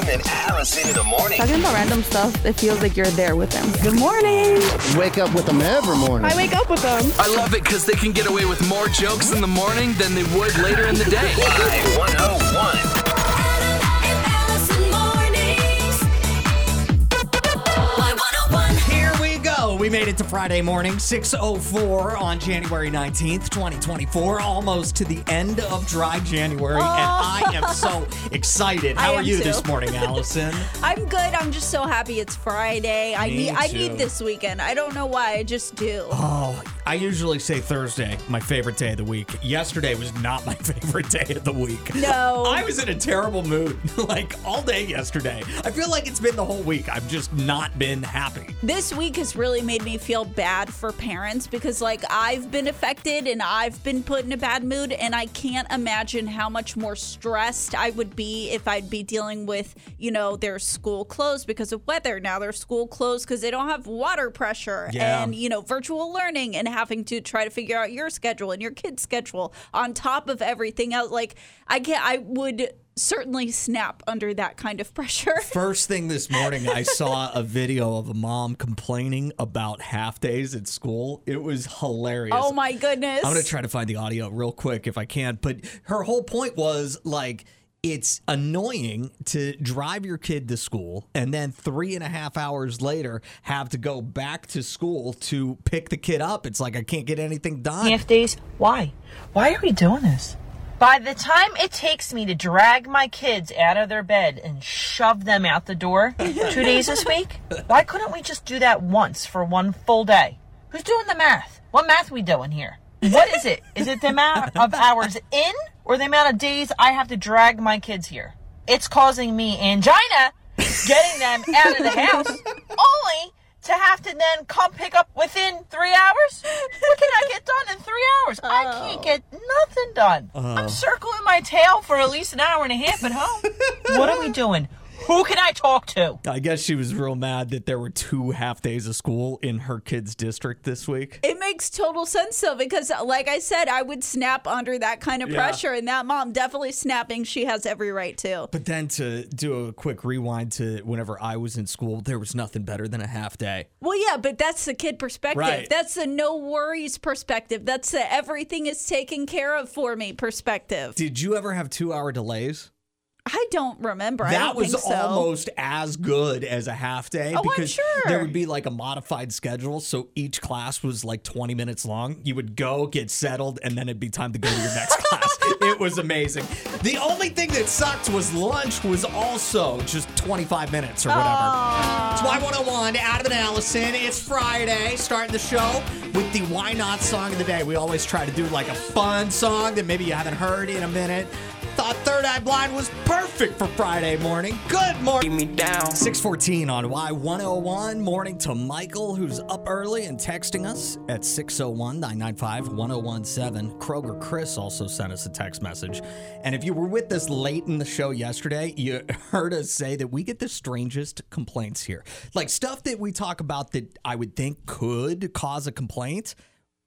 Adam and Allison in the morning. Talking about random stuff, it feels like you're there with them. Good morning. Wake up with them every morning. I wake up with them. I love it because they can get away with more jokes in the morning than they would later in the day. Y101. We made it to Friday morning, 6.04 on January 19th, 2024. Almost to the end of dry January. And oh. I am so excited. How I are you too. this morning, Allison? I'm good. I'm just so happy it's Friday. I Me need I need this weekend. I don't know why. I just do. Oh, I usually say Thursday, my favorite day of the week. Yesterday was not my favorite day of the week. No. I was in a terrible mood like all day yesterday. I feel like it's been the whole week. I've just not been happy. This week has really made me feel bad for parents because like I've been affected and I've been put in a bad mood and I can't imagine how much more stressed I would be if I'd be dealing with, you know, their school closed because of weather. Now their school closed because they don't have water pressure Yeah. and, you know, virtual learning and having to try to figure out your schedule and your kid's schedule on top of everything else. Like I can't I would certainly snap under that kind of pressure. First thing this morning, I saw a video of a mom complaining about half days at school. It was hilarious. Oh my goodness. I'm going to try to find the audio real quick if I can. But her whole point was like, it's annoying to drive your kid to school and then three and a half hours later have to go back to school to pick the kid up. It's like I can't get anything done. half days. Why? Why are we doing this? By the time it takes me to drag my kids out of their bed and shove them out the door two days this week, why couldn't we just do that once for one full day? Who's doing the math? What math we doing here? What is it? Is it the amount of hours in or the amount of days I have to drag my kids here? It's causing me angina getting them out of the house only to have to then come pick up within three hours? What can I get done in three hours? I can't oh. get nothing done. I'm uh-huh. circling my tail for at least an hour and a half at home. what are we doing? Who can I talk to? I guess she was real mad that there were two half days of school in her kid's district this week. It makes total sense though, because like I said, I would snap under that kind of Yeah. pressure, and that mom definitely snapping. She has every right to. But then to do a quick rewind to whenever I was in school, there was nothing better than a half day. Well, yeah, but that's the kid perspective. Right. That's the no worries perspective. That's the everything is taken care of for me perspective. Did you ever have two hour delays? I don't remember. I that don't was so. almost as good as a half day Oh, because sure. there would be like a modified schedule. So each class was like 20 minutes long. You would go, get settled, and then it'd be time to go to your next class. It was amazing. The only thing that sucked was lunch was also just 25 minutes or whatever. It's Y101, Adam and Allison. It's Friday, starting the show with the Why Not song of the day. We always try to do like a fun song that maybe you haven't heard in a minute. Thought Third Eye Blind was perfect for Friday morning. Good morning. Me down. 614 on Y101. Morning to Michael, who's up early and texting us at 601 995 1017. Kroger Chris also sent us a text message. And if you were with us late in the show yesterday, you heard us say that we get the strangest complaints here. Like stuff that we talk about that I would think could cause a complaint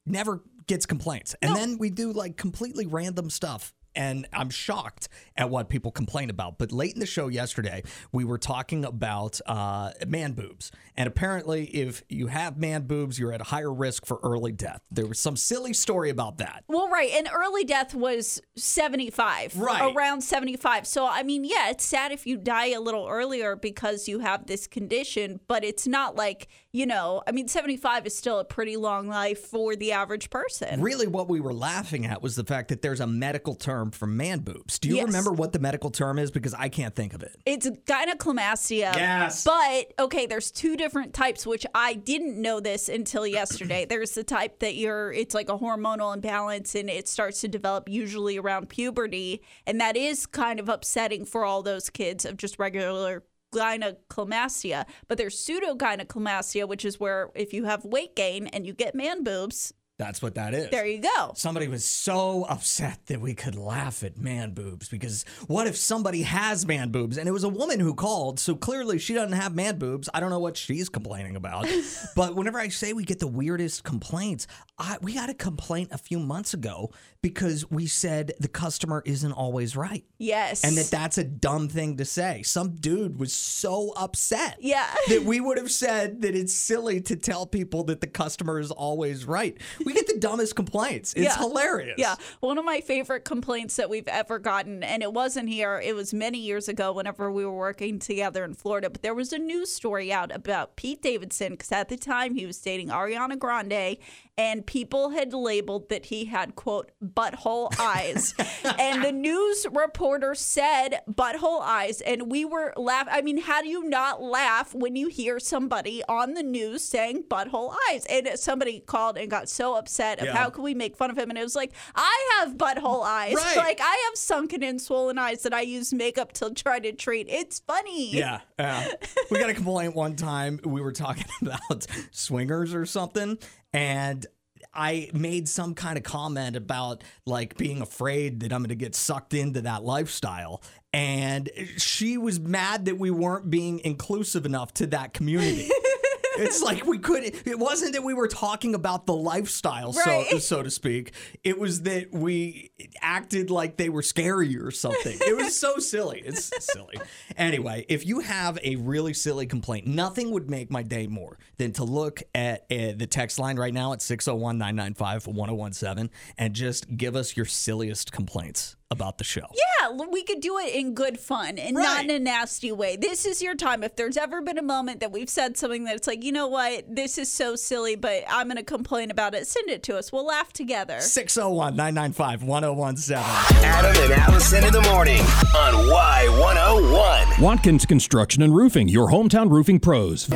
never gets complaints. And then we do like completely random stuff. And I'm shocked at what people complain about. But late in the show yesterday, we were talking about uh, man boobs. And apparently, if you have man boobs, you're at a higher risk for early death. There was some silly story about that. Well, right. And early death was 75. Right. Around 75. So, I mean, yeah, it's sad if you die a little earlier because you have this condition, but it's not like, you know, I mean, 75 is still a pretty long life for the average person. Really, what we were laughing at was the fact that there's a medical term for man boobs. Do you Yes. remember what the medical term is? Because I can't think of it. It's gynecomastia. Yes. But okay, there's two different types, which I didn't know this until yesterday. there's the type that you're, it's like a hormonal imbalance and it starts to develop usually around puberty. And that is kind of upsetting for all those kids of just regular gynecomastia. But there's pseudogynecomastia, which is where if you have weight gain and you get man boobs, That's what that is. There you go. Somebody was so upset that we could laugh at man boobs because what if somebody has man boobs? And it was a woman who called, so clearly she doesn't have man boobs. I don't know what she's complaining about. but whenever I say we get the weirdest complaints, I, we got a complaint a few months ago because we said the customer isn't always right. Yes. And that that's a dumb thing to say. Some dude was so upset. Yeah. That we would have said that it's silly to tell people that the customer is always right. We get the dumbest complaints. It's Yeah. hilarious. Yeah. One of my favorite complaints that we've ever gotten, and it wasn't here, it was many years ago whenever we were working together in Florida, but there was a news story out about Pete Davidson because at the time he was dating Ariana Grande, and people had labeled that he had, quote, butthole eyes. and the news reporter said butthole eyes, and we were laughing. I mean, how do you not laugh when you hear somebody on the news saying butthole eyes? And somebody called and got so upset of Yeah. how could we make fun of him? And it was like, I have butthole eyes. Right. Like I have sunken and swollen eyes that I use makeup to try to treat. It's funny. Yeah, yeah. we got a complaint one time. We were talking about swingers or something, and I made some kind of comment about like being afraid that I'm going to get sucked into that lifestyle. And she was mad that we weren't being inclusive enough to that community. It's like we couldn't. It wasn't that we were talking about the lifestyle, so Right. so to speak. It was that we acted like they were scary or something. It was so silly. It's silly. Anyway, if you have a really silly complaint, nothing would make my day more than to look at uh, the text line right now at 601 995 1017 and just give us your silliest complaints about the show. Yeah, we could do it in good fun and not in a nasty way. This is your time. If there's ever been a moment that we've said something that it's like, you know what, this is so silly, but I'm going to complain about it, send it to us. We'll laugh together. 601 995 1017. Adam and Allison in the morning on Y101. Watkins Construction and Roofing, your hometown roofing pros.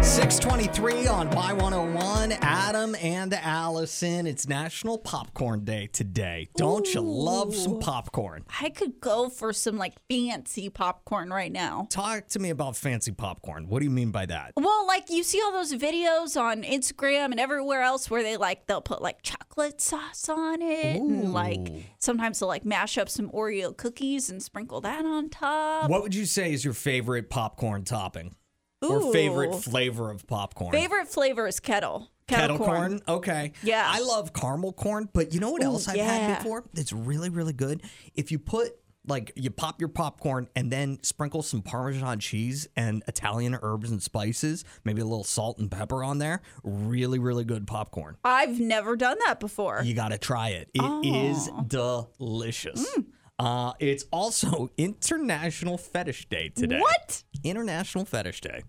623 on Y101. Adam and Allison. It's National Popcorn Day today. Don't you love some popcorn? I could go for some like fancy popcorn right now. Talk to me about fancy popcorn. What do you mean by that? Well, like you see all those videos on Instagram and everywhere else where they like they'll put like chocolate sauce on it and like sometimes they'll like mash up some Oreo cookies and sprinkle that on top. What would you say is your favorite popcorn topping? Or favorite flavor of popcorn? Favorite flavor is kettle. Kettle corn. Okay. Yeah. I love caramel corn, but you know what Ooh, else I've yeah. had before? That's really, really good. If you put like you pop your popcorn and then sprinkle some Parmesan cheese and Italian herbs and spices, maybe a little salt and pepper on there. Really, really good popcorn. I've never done that before. You got to try it. It is delicious. Mm. Uh, it's also International Fetish Day today. What? International Fetish Day.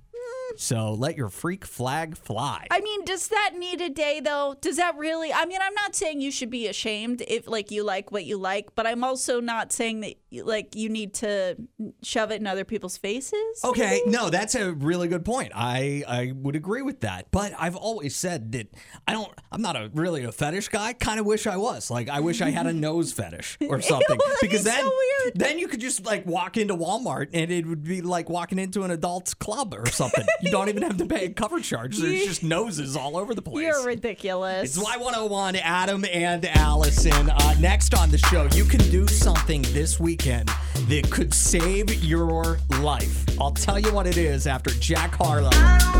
So let your freak flag fly. I mean, does that need a day though? Does that really? I mean, I'm not saying you should be ashamed if like you like what you like, but I'm also not saying that like you need to shove it in other people's faces. Okay, no, that's a really good point. I I would agree with that. But I've always said that I don't I'm not a really a fetish guy. Kind of wish I was. Like I wish I had a nose fetish or something that'd because be then so then you could just like walk into Walmart and it would be like walking into an adult's club or something. you don't even have to pay a cover charge. There's just noses all over the place. You're ridiculous. It's Y101, Adam and Allison. Uh, next on the show, you can do something this weekend that could save your life. I'll tell you what it is after Jack Harlow.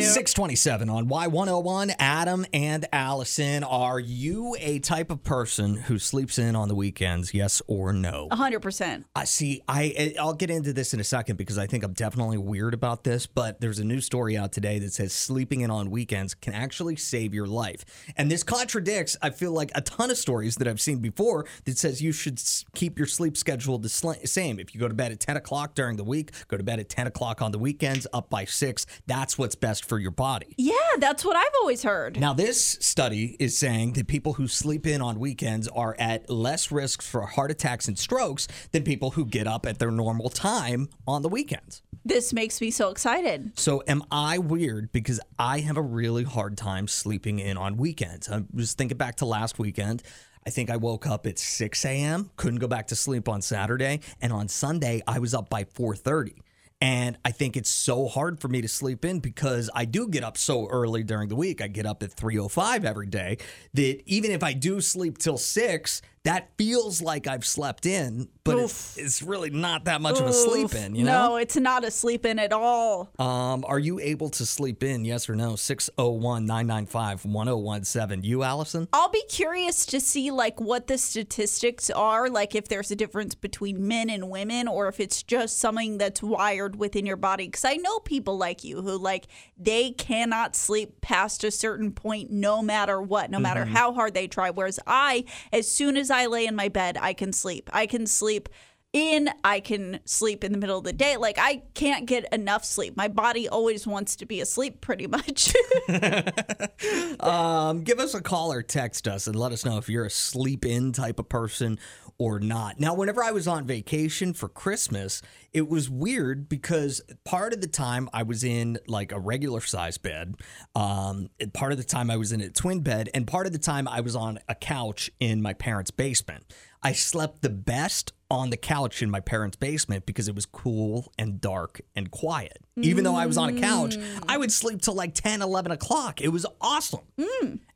627 on Y101, Adam and Allison. Are you a type of person who sleeps in on the weekends, yes or no? hundred percent. I see. I I'll get into this in a second because I think I'm definitely weird about this. But there's a new story out today that says sleeping in on weekends can actually save your life, and this contradicts. I feel like a ton of stories that I've seen before that says you should keep your sleep schedule the same. If you go to bed at 10 o'clock during the week, go to bed at 10 o'clock on the weekends, up by six. That's what's best for your body. Yeah, that's what I've always heard. Now, this study is saying that people who sleep in on weekends are at less risk for heart attacks and strokes than people who get up at their normal time on the weekends. This makes me so excited. So, am I weird because I have a really hard time sleeping in on weekends? I was thinking back to last weekend. I think I woke up at 6 a.m., couldn't go back to sleep on Saturday, and on Sunday I was up by 4:30. And I think it's so hard for me to sleep in because I do get up so early during the week. I get up at 3:05 every day that even if I do sleep till 6, that feels like I've slept in, but it's, it's really not that much of a sleep in, you know? No, it's not a sleep in at all. Um, are you able to sleep in? Yes or no? 601 995 1017. You, Allison? I'll be curious to see like what the statistics are, like if there's a difference between men and women or if it's just something that's wired within your body cuz I know people like you who like they cannot sleep past a certain point no matter what, no matter how hard they try whereas I as soon as I lay in my bed, I can sleep. I can sleep in, I can sleep in the middle of the day. Like I can't get enough sleep. My body always wants to be asleep pretty much. Um, give us a call or text us and let us know if you're a sleep in type of person or not. Now, whenever I was on vacation for Christmas, it was weird because part of the time I was in like a regular size bed, um, part of the time I was in a twin bed, and part of the time I was on a couch in my parents' basement. I slept the best on the couch in my parents' basement because it was cool and dark and quiet. Even though I was on a couch, I would sleep till like 10, 11 o'clock. It was awesome.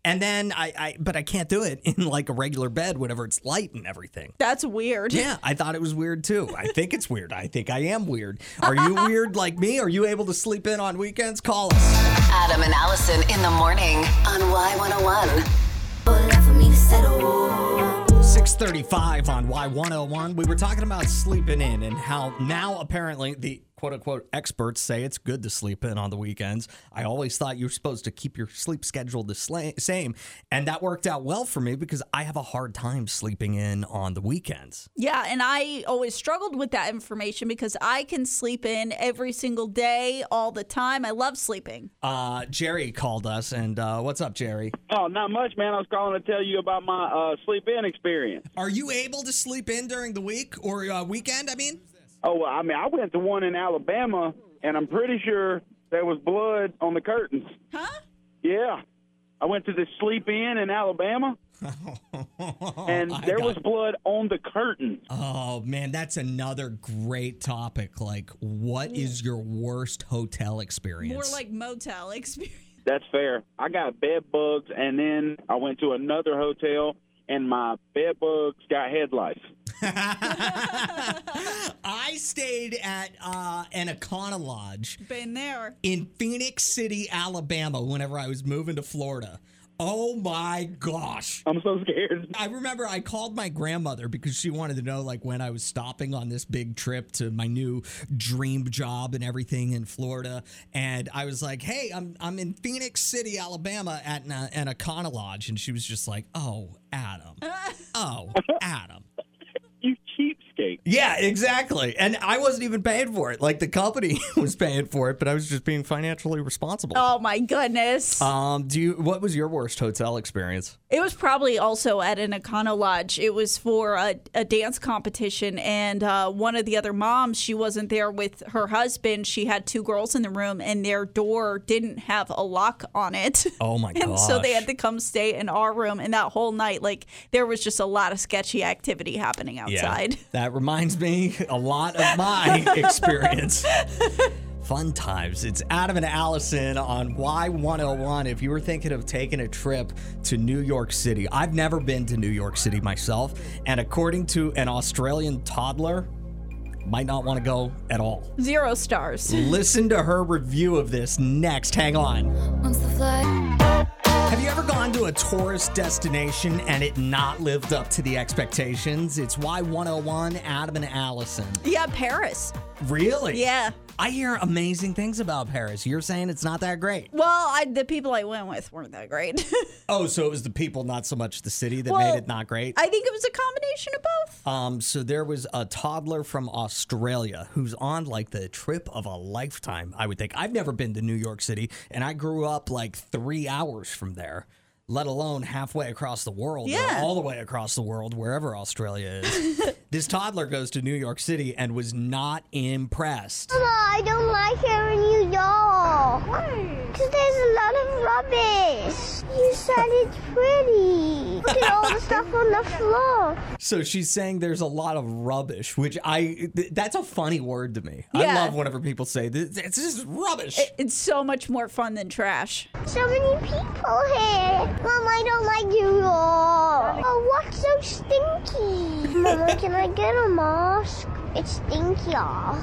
And then I, I, but I can't do it in like a regular bed whenever it's light and everything. that's weird. Yeah, I thought it was weird too. I think it's weird. I think I am weird. Are you weird like me? Are you able to sleep in on weekends? Call us. Adam and Allison in the morning on Y101. 635 on Y101. We were talking about sleeping in and how now apparently the quote unquote experts say it's good to sleep in on the weekends. I always thought you were supposed to keep your sleep schedule the sla- same. And that worked out well for me because I have a hard time sleeping in on the weekends. Yeah, and I always struggled with that information because I can sleep in every single day, all the time. I love sleeping. Uh, Jerry called us, and uh, what's up, Jerry? Oh, not much, man. I was calling to tell you about my uh, sleep in experience. Are you able to sleep in during the week or uh, weekend? I mean, Oh, well, I mean, I went to one in Alabama, and I'm pretty sure there was blood on the curtains. Huh? Yeah. I went to the sleep in in Alabama, and there got- was blood on the curtains. Oh man, that's another great topic. Like, what is your worst hotel experience? More like motel experience. That's fair. I got bed bugs, and then I went to another hotel, and my bed bugs got head lice. I stayed at uh, an Econo Lodge Been there. in Phenix City, Alabama. Whenever I was moving to Florida. Oh my gosh. I'm so scared. I remember I called my grandmother because she wanted to know like when I was stopping on this big trip to my new dream job and everything in Florida. And I was like, "Hey, I'm I'm in Phenix City, Alabama at an, uh, an Econo Lodge." And she was just like, "Oh, Adam. Oh, Adam." You. Yeah, exactly. And I wasn't even paying for it. Like the company was paying for it, but I was just being financially responsible. Oh my goodness. Um, do you what was your worst hotel experience? It was probably also at an Econo Lodge. It was for a, a dance competition, and uh, one of the other moms, she wasn't there with her husband. She had two girls in the room, and their door didn't have a lock on it. Oh my And so they had to come stay in our room. And that whole night, like, there was just a lot of sketchy activity happening outside. That reminds me a lot of my experience. Fun times. It's Adam and Allison on Y101. If you were thinking of taking a trip to New York City, I've never been to New York City myself. And according to an Australian toddler, might not want to go at all. Zero stars. Listen to her review of this next. Hang on. Have you ever gone to a tourist destination and it not lived up to the expectations? It's Y101, Adam and Allison. Yeah, Paris. Really? Yeah. I hear amazing things about Paris. You're saying it's not that great. Well, I, the people I went with weren't that great. Oh, so it was the people, not so much the city, that Well, made it not great? I think it was a combination of both. Um, so there was a toddler from Australia who's on like the trip of a lifetime, I would think. I've never been to New York City, and I grew up like three hours from there, let alone halfway across the world, or Yeah. all the way across the world, wherever Australia is. This toddler goes to New York City and was not impressed. Mama, I don't like here in New York. Because there's a lot of rubbish. You said it's pretty. Look at all the stuff on the floor. So she's saying there's a lot of rubbish, which I th- that's a funny word to me. I love whenever people say this. It's just rubbish. It's so much more fun than trash. So many people here. Mom, I don't like New York. Oh, what's so stinky? Mama, can I get a mask? It's stinkier.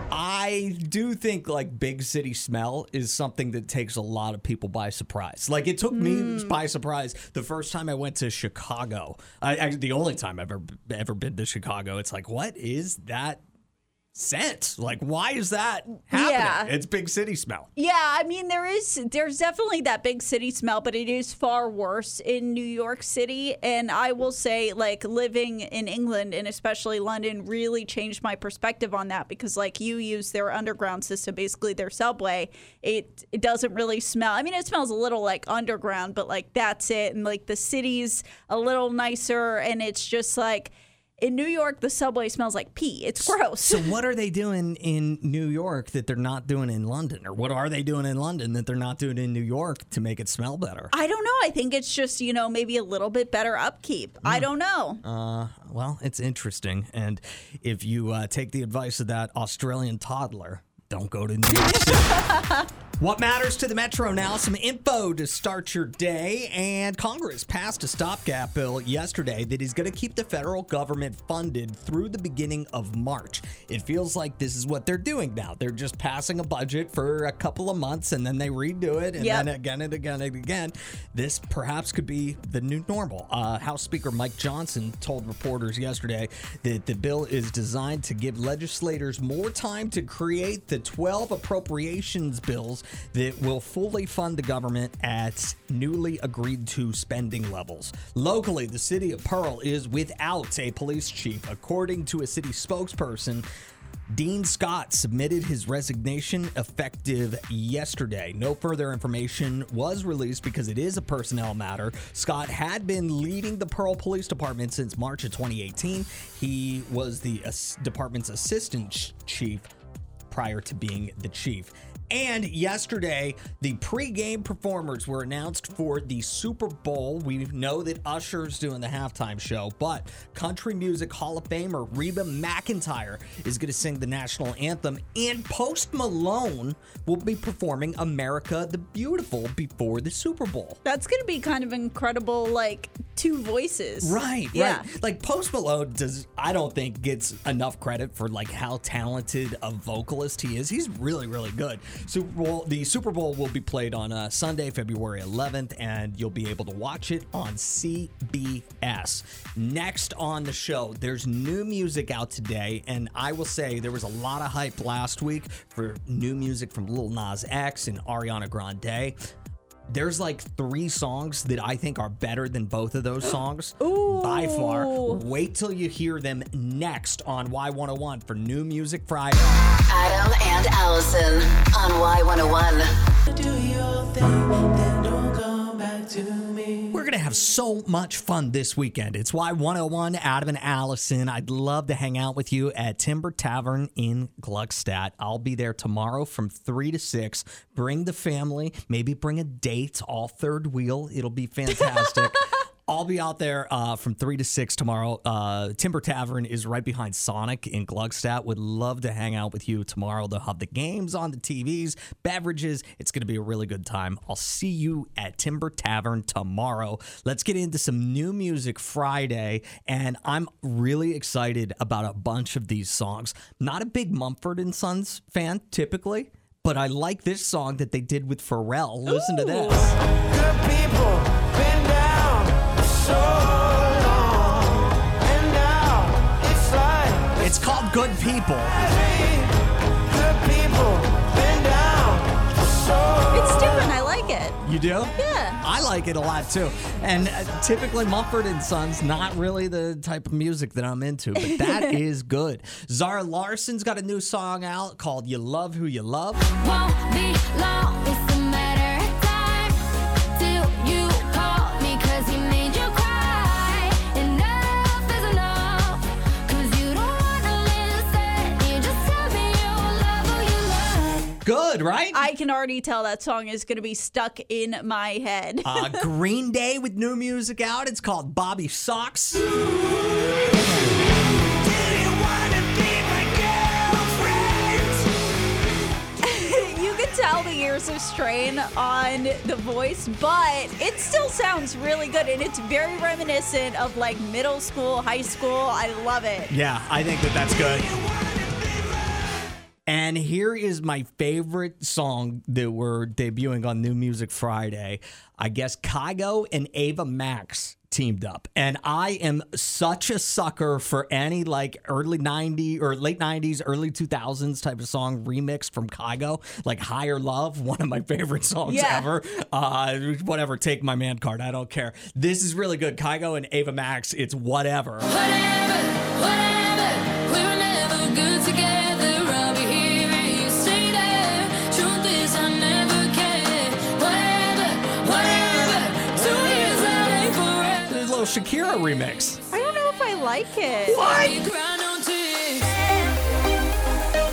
I do think like big city smell is something that takes a lot of people by surprise. Like it took me hmm. by surprise the first time I went to Chicago. I, I the only time I've ever ever been to Chicago. It's like what is that scent? Like why is that happening? Yeah. It's big city smell. Yeah, I mean there is there's definitely that big city smell, but it is far worse in New York City. And I will say, like living in England and especially London really changed my perspective on that because like you use their underground system, basically their subway. It it doesn't really smell. I mean, it smells a little like underground, but like that's it. And like the city's a little nicer, and it's just like. In New York, the subway smells like pee. It's gross. So what are they doing in New York that they're not doing in London, or what are they doing in London that they're not doing in New York to make it smell better? I don't know. I think it's just, you know, maybe a little bit better upkeep. I don't know. Uh, well, it's interesting. And if you uh, take the advice of that Australian toddler, don't go to New York City. What matters to the Metro now? Some info to start your day. And Congress passed a stopgap bill yesterday that is going to keep the federal government funded through the beginning of March. It feels like this is what they're doing now. They're just passing a budget for a couple of months and then they redo it and Yep. then again and again and again. This perhaps could be the new normal. Uh, House Speaker Mike Johnson told reporters yesterday that the bill is designed to give legislators more time to create the 12 appropriations bills that will fully fund the government at newly agreed to spending levels. Locally, the city of Pearl is without a police chief, according to a city spokesperson. Dean Scott submitted his resignation effective yesterday. No further information was released because it is a personnel matter. Scott had been leading the Pearl Police Department since March of 2018. He was the department's assistant chief prior to being the chief. And yesterday, the pregame performers were announced for the Super Bowl. We know that Usher's doing the halftime show, but Country Music Hall of Famer Reba McEntire is going to sing the national anthem, and Post Malone will be performing America the Beautiful before the Super Bowl. That's going to be kind of incredible, like two voices. Right, Yeah. right. Like Post Malone does I don't think gets enough credit for like how talented a vocalist he is. He's really, really good. Super Bowl the Super Bowl will be played on uh, Sunday, February 11th, and you'll be able to watch it on CBS. Next on the show, there's new music out today, and I will say there was a lot of hype last week for new music from Lil Nas X and Ariana Grande. There's like three songs that I think are better than both of those songs by far. Wait till you hear them next on Y101 for New Music Friday. Adam and Allison on Y101. We're going to have so much fun this weekend. It's Y101, Adam and Allison. I'd love to hang out with you at Timber Tavern in Gluckstadt. I'll be there tomorrow from 3 to 6. Bring the family, maybe bring a date, all third wheel. It'll be fantastic. I'll be out there uh, from 3 to 6 tomorrow. Uh, Timber Tavern is right behind Sonic in Gluckstadt. Would love to hang out with you tomorrow. They'll have the games on the TVs, beverages. It's going to be a really good time. I'll see you at Timber Tavern tomorrow. Let's get into some new music Friday. And I'm really excited about a bunch of these songs. Not a big Mumford and Sons fan typically, but I like this song that they did with Pharrell. Listen to this. It's like It's called Good People. good people, been down so It's different. I like it. You do? Yeah. I like it a lot too. And uh, typically Mumford and Sons not really the type of music that I'm into, but that is good. Zara Larsson's got a new song out called You Love Who You Love. Right? I can already tell that song is going to be stuck in my head. uh, Green Day with new music out. It's called Bobby Sox. you can tell the years of strain on the voice, but it still sounds really good and it's very reminiscent of like middle school, high school. I love it. Yeah, I think that that's good. And here is my favorite song that we're debuting on New Music Friday. I guess Kygo and Ava Max teamed up. And I am such a sucker for any like early 90s or late 90s, early 2000s type of song remix from Kygo, like Higher Love, one of my favorite songs Yeah. ever. Uh, whatever, take my man card. I don't care. This is really good. Kygo and Ava Max, it's whatever. There's a little Shakira remix. I don't know if I like it. What?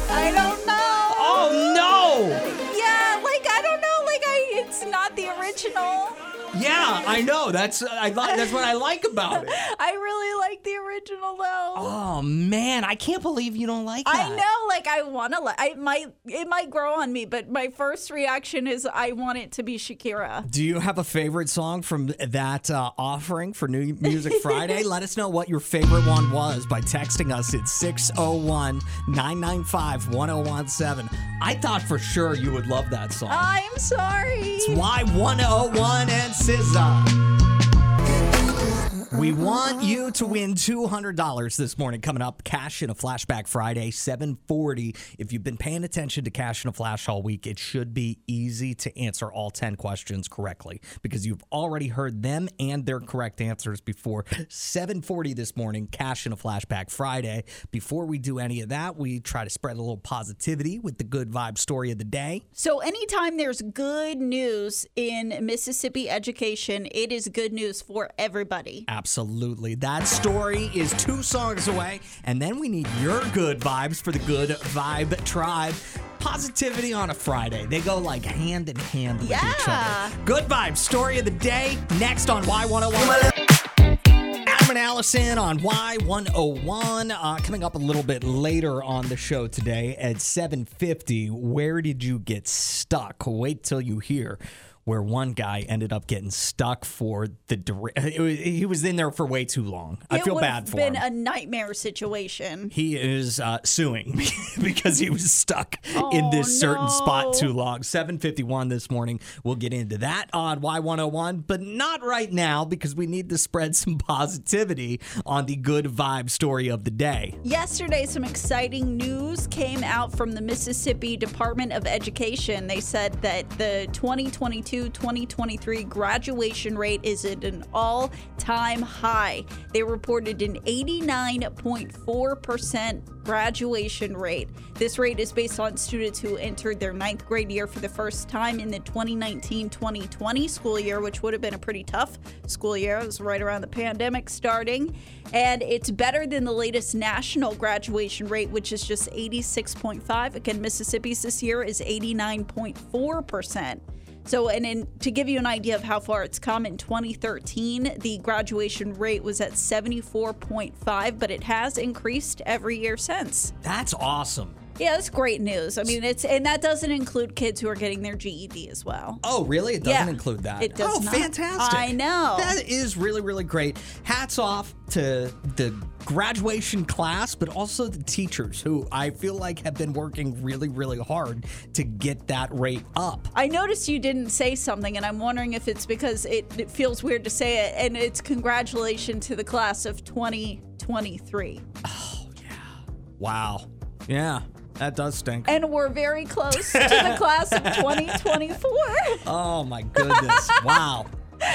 I don't know. Oh no! Yeah, like I don't know, like I it's not the original. Yeah, I know. That's I like. That's what I like about it. I really like the original though. Oh man, I can't believe you don't like it. I that. know, like I want to. Li- I might. It might grow on me, but my first reaction is I want it to be Shakira. Do you have a favorite song from that uh, offering for New Music Friday? Let us know what your favorite one was by texting us at 601 995 1017. I thought for sure you would love that song. I'm sorry. It's Y101 and acesa. We want you to win $200 this morning coming up. Cash in a Flashback Friday, 740. If you've been paying attention to Cash in a Flash all week, it should be easy to answer all 10 questions correctly because you've already heard them and their correct answers before. 740 this morning, Cash in a Flashback Friday. Before we do any of that, we try to spread a little positivity with the good vibe story of the day. So, anytime there's good news in Mississippi education, it is good news for everybody. Absolutely. That story is two songs away. And then we need your good vibes for the Good Vibe Tribe. Positivity on a Friday. They go like hand in hand with each Yeah. other. Good Vibes, story of the day. Next on Y101. Adam and Allison on Y101. Uh, coming up a little bit later on the show today at 7.50. Where did you get stuck? Wait till you hear where one guy ended up getting stuck for the... dura- was- He was in there for way too long. I feel bad for him. it feel would have been a nightmare situation. He is uh, suing because he was stuck in Oh, this certain spot no. too long. 751 this morning. We'll get into that on Y101, but not right now because we need to spread some positivity on the good vibe story of the day. Yesterday, some exciting news came out from the Mississippi Department of Education. They said that the 2022 2023 graduation rate is at an all time high. They reported an 89.4% graduation rate. This rate is based on students who entered their ninth grade year for the first time in the 2019 2020 school year, which would have been a pretty tough school year. It was right around the pandemic starting. And it's better than the latest national graduation rate, which is just 86.5. Again, Mississippi's this year is 89.4%. So, and in, to give you an idea of how far it's come, in 2013, the graduation rate was at 74.5, but it has increased every year since. That's awesome. Yeah, that's great news. I mean, it's and that doesn't include kids who are getting their GED as well. Oh, really? It doesn't Yeah, include that. it does oh, not. fantastic. I know. That is really, really great. Hats off to the graduation class, but also the teachers who I feel like have been working really, really hard to get that rate up. I noticed you didn't say something, and I'm wondering if it's because it, it feels weird to say it. And it's congratulations to the class of 2023. Oh, yeah. Wow. Yeah, that does stink. And we're very close to the class of 2024. Oh my goodness. wow.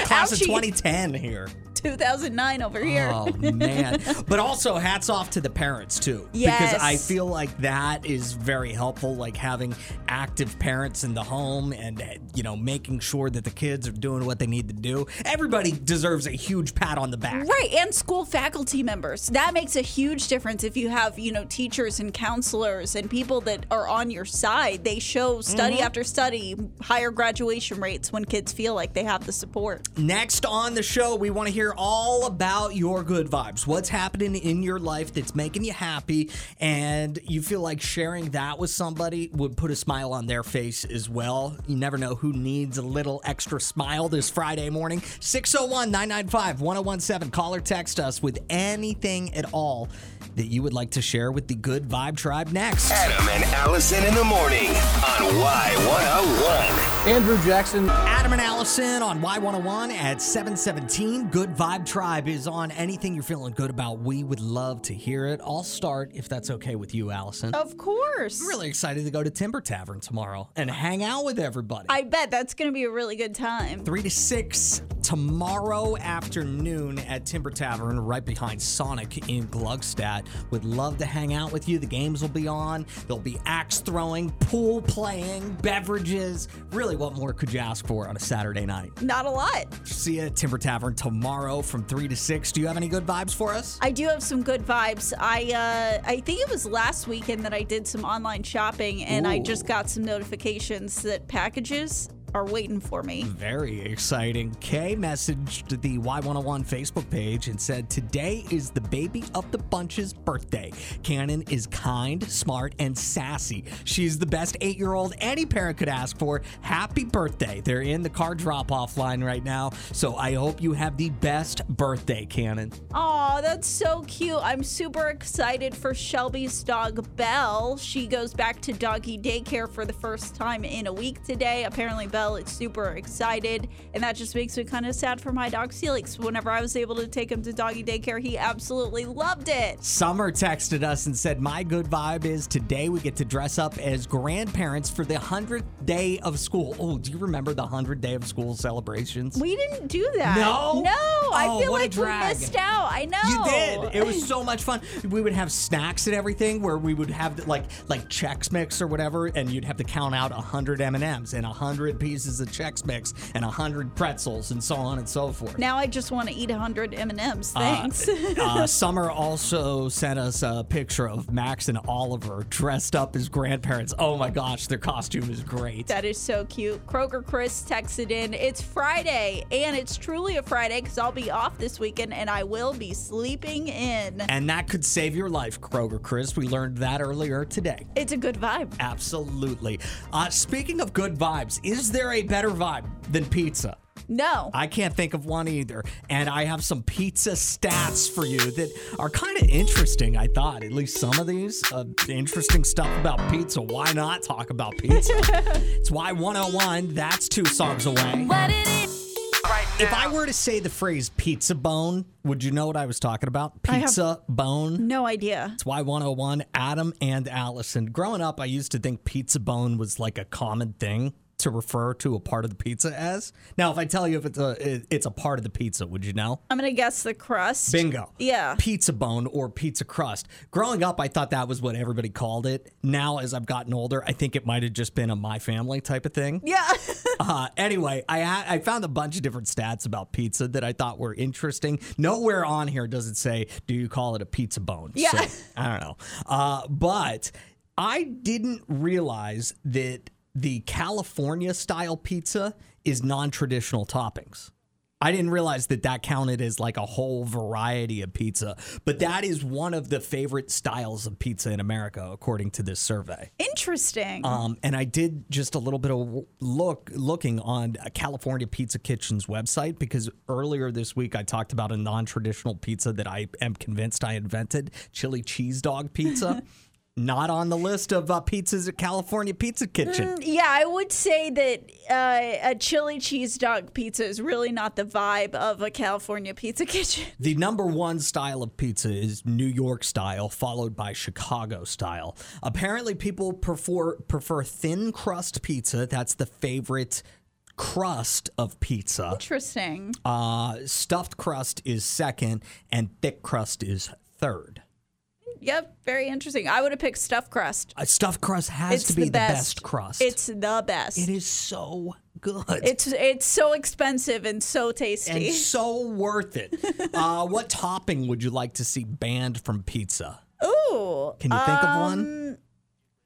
Class of 2010 here. 2009 over here. Oh man! but also, hats off to the parents too, Yes. because I feel like that is very helpful. Like having active parents in the home, and you know, making sure that the kids are doing what they need to do. Everybody deserves a huge pat on the back. Right, and school faculty members. That makes a huge difference if you have, you know, teachers and counselors and people that are on your side. They show study Mhm. after study higher graduation rates when kids feel like they have the support. Next on the show, we want to hear all about your good vibes. What's happening in your life that's making you happy, and you feel like sharing that with somebody would put a smile on their face as well. You never know who needs a little extra smile this Friday morning. 601 995 1017. Call or text us with anything at all that you would like to share with the Good Vibe Tribe next. Adam and Allison in the morning on Y101. Andrew Jackson. Adam and Allison on Y101 at 717. Good Vibe Tribe is on anything you're feeling good about. We would love to hear it. I'll start if that's okay with you, Allison. Of course. I'm really excited to go to Timber Tavern tomorrow and hang out with everybody. I bet that's going to be a really good time. 3 to 6 tomorrow afternoon at Timber Tavern, right behind Sonic in Gluckstadt. Would love to hang out with you. The games will be on. There'll be axe throwing, pool playing, beverages. Really, what more could you ask for on a Saturday night? Not a lot. See you at Timber Tavern tomorrow from 3 to 6. Do you have any good vibes for us? I do have some good vibes. I uh, I think it was last weekend that I did some online shopping and I just got some notifications that packages are waiting for me. Very exciting. Kay messaged the Y101 Facebook page and said, Today is the baby of the bunch's birthday. Cannon is kind, smart, and sassy. She's the best eight year old any parent could ask for. Happy birthday. They're in the car drop off line right now. So I hope you have the best birthday, Cannon. Oh, that's so cute. I'm super excited for Shelby's dog, Belle. She goes back to doggy daycare for the first time in a week today. Apparently, Belle is super excited, and that just makes me kind of sad for my dog, Felix. Whenever I was able to take him to doggy daycare, he absolutely loved it. Summer texted us and said, My good vibe is today we get to dress up as grandparents for the 100th day of school. Oh, do you remember the 100th day of school celebrations? We didn't do that. No? No, I Oh, feel what a like we missed out. I know. You did. It was so much fun. We would have snacks and everything where we would have like like Chex Mix or whatever, and you'd have to count out hundred M and M's and hundred pieces of Chex Mix and hundred pretzels and so on and so forth. Now I just want to eat 100 M&Ms. Uh, Thanks. uh, Summer also sent us a picture of Max and Oliver dressed up as grandparents. Oh my gosh, their costume is great. That is so cute. Kroger Chris texted in, It's Friday, and it's truly a Friday because I'll be off this weekend and I will be sleeping in. And that could save your life, Kroger Chris. We learned that earlier today. It's a good vibe. Absolutely. Uh, speaking of good vibes, is there a better vibe than pizza? No. I can't think of one either. And I have some pizza stats for you that are kind of interesting, I thought. At least some of these. Uh, interesting stuff about pizza. Why not talk about pizza? it's Y101. That's two songs away. If I were to say the phrase pizza bone, would you know what I was talking about? Pizza bone? No idea. It's Y101, Adam and Allison. Growing up, I used to think pizza bone was like a common thing to refer to a part of the pizza as. Now, if I tell you if it's a it's a part of the pizza, would you know? I'm to guess the crust. Bingo. Yeah. Pizza bone or pizza crust. Growing up, I thought that was what everybody called it. Now, as I've gotten older, I think it might have just been a my family type of thing. Yeah. Uh, anyway, I I found a bunch of different stats about pizza that I thought were interesting. Nowhere on here does it say, "Do you call it a pizza bone?" Yeah. So, I don't know, uh, but I didn't realize that the California style pizza is non-traditional toppings. I didn't realize that that counted as like a whole variety of pizza, but that is one of the favorite styles of pizza in America, according to this survey. Interesting. Um, and I did just a little bit of look looking on California Pizza Kitchen's website because earlier this week I talked about a non-traditional pizza that I am convinced I invented, chili cheese dog pizza. Not on the list of uh, pizzas at California Pizza Kitchen. Mm, yeah, I would say that uh, a chili cheese dog pizza is really not the vibe of a California pizza kitchen. The number one style of pizza is New York style, followed by Chicago style. Apparently, people prefer prefer thin crust pizza. That's the favorite crust of pizza. Interesting. Uh, stuffed crust is second, and thick crust is third. Yep, very interesting. I would have picked stuffed crust. Uh, stuffed crust has It's to be the the best. best. crust. It's the best. it is so good. It's it's so expensive and so tasty. and so worth it. uh, what topping would you like to see banned from pizza? Ooh. Can you think of um, one?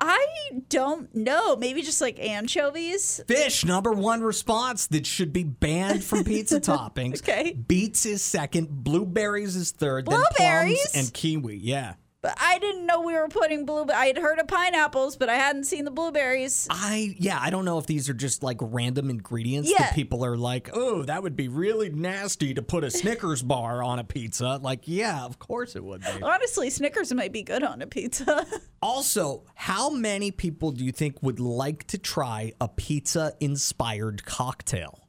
I don't know. Maybe just like anchovies. Fish, number one response that should be banned from pizza toppings. Okay. Beets is second, blueberries is third, Blueberries? then plums and kiwi. Yeah. But I didn't know we were putting blue. I had heard of pineapples, but I hadn't seen the blueberries. I yeah, I don't know if these are just like random ingredients Yeah. that people are like, oh, that would be really nasty to put a Snickers bar on a pizza. Like, yeah, of course it would be. Honestly, Snickers might be good on a pizza. Also, how many people do you think would like to try a pizza inspired cocktail?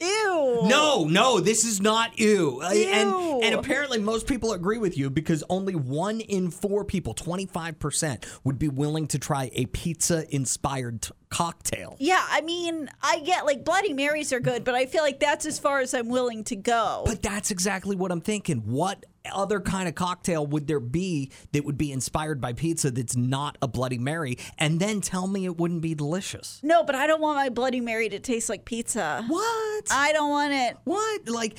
Ew. No, no, this is not ew. Uh, And and apparently most people agree with you because only one in four people, 25%, would be willing to try a pizza inspired cocktail. Yeah, I mean, I get like Bloody Marys are good, but I feel like that's as far as I'm willing to go. But that's exactly what I'm thinking. What other kind of cocktail would there be that would be inspired by pizza that's not a Bloody Mary? And then tell me it wouldn't be delicious. no, but I don't want my Bloody Mary to taste like pizza. What? I don't want it. What? Like,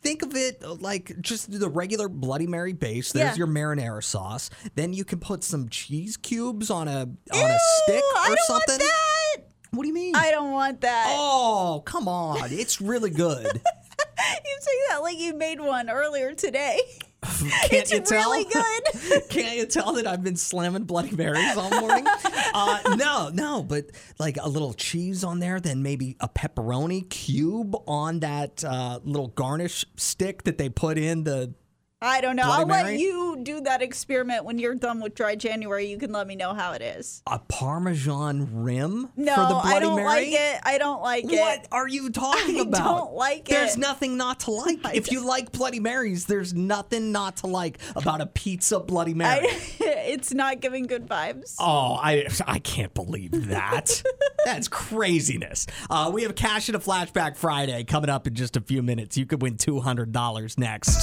think of it uh, like just the regular Bloody Mary base. There's Yeah. your marinara sauce. Then you can put some cheese cubes on a on a stick I or don't something. Want that. What do you mean? I don't want that. oh, come on! It's really good. You say that like you made one earlier today. Can't it's you tell? really good. Can't you tell that I've been slamming Bloody Marys all morning? uh, no, no, but like a little cheese on there, then maybe a pepperoni cube on that uh, little garnish stick that they put in the. I don't know. Bloody I'll Mary? let you do that experiment when you're done with dry January. You can let me know how it is. A Parmesan rim No, for the Bloody I don't Mary? like it. I don't like it. What are you talking I about? don't like There's it. There's nothing not to like. if you like Bloody Marys, there's nothing not to like about a pizza Bloody Mary. I, it's not giving good vibes. Oh, I I can't believe that. That's craziness. Uh, we have Cash in a Flashback Friday coming up in just a few minutes. You could win two hundred dollars next.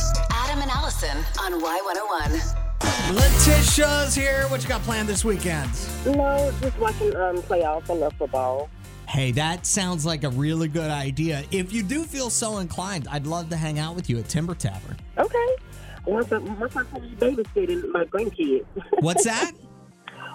Adam and Allison on Y101. Letitia's here. What you got planned this weekend? No, just watching um playoffs. I love football. Hey, that sounds like a really good idea. If you do feel so inclined, I'd love to hang out with you at Timber Tavern. Okay. Once I once I finish babysitting my grandkids. What's that?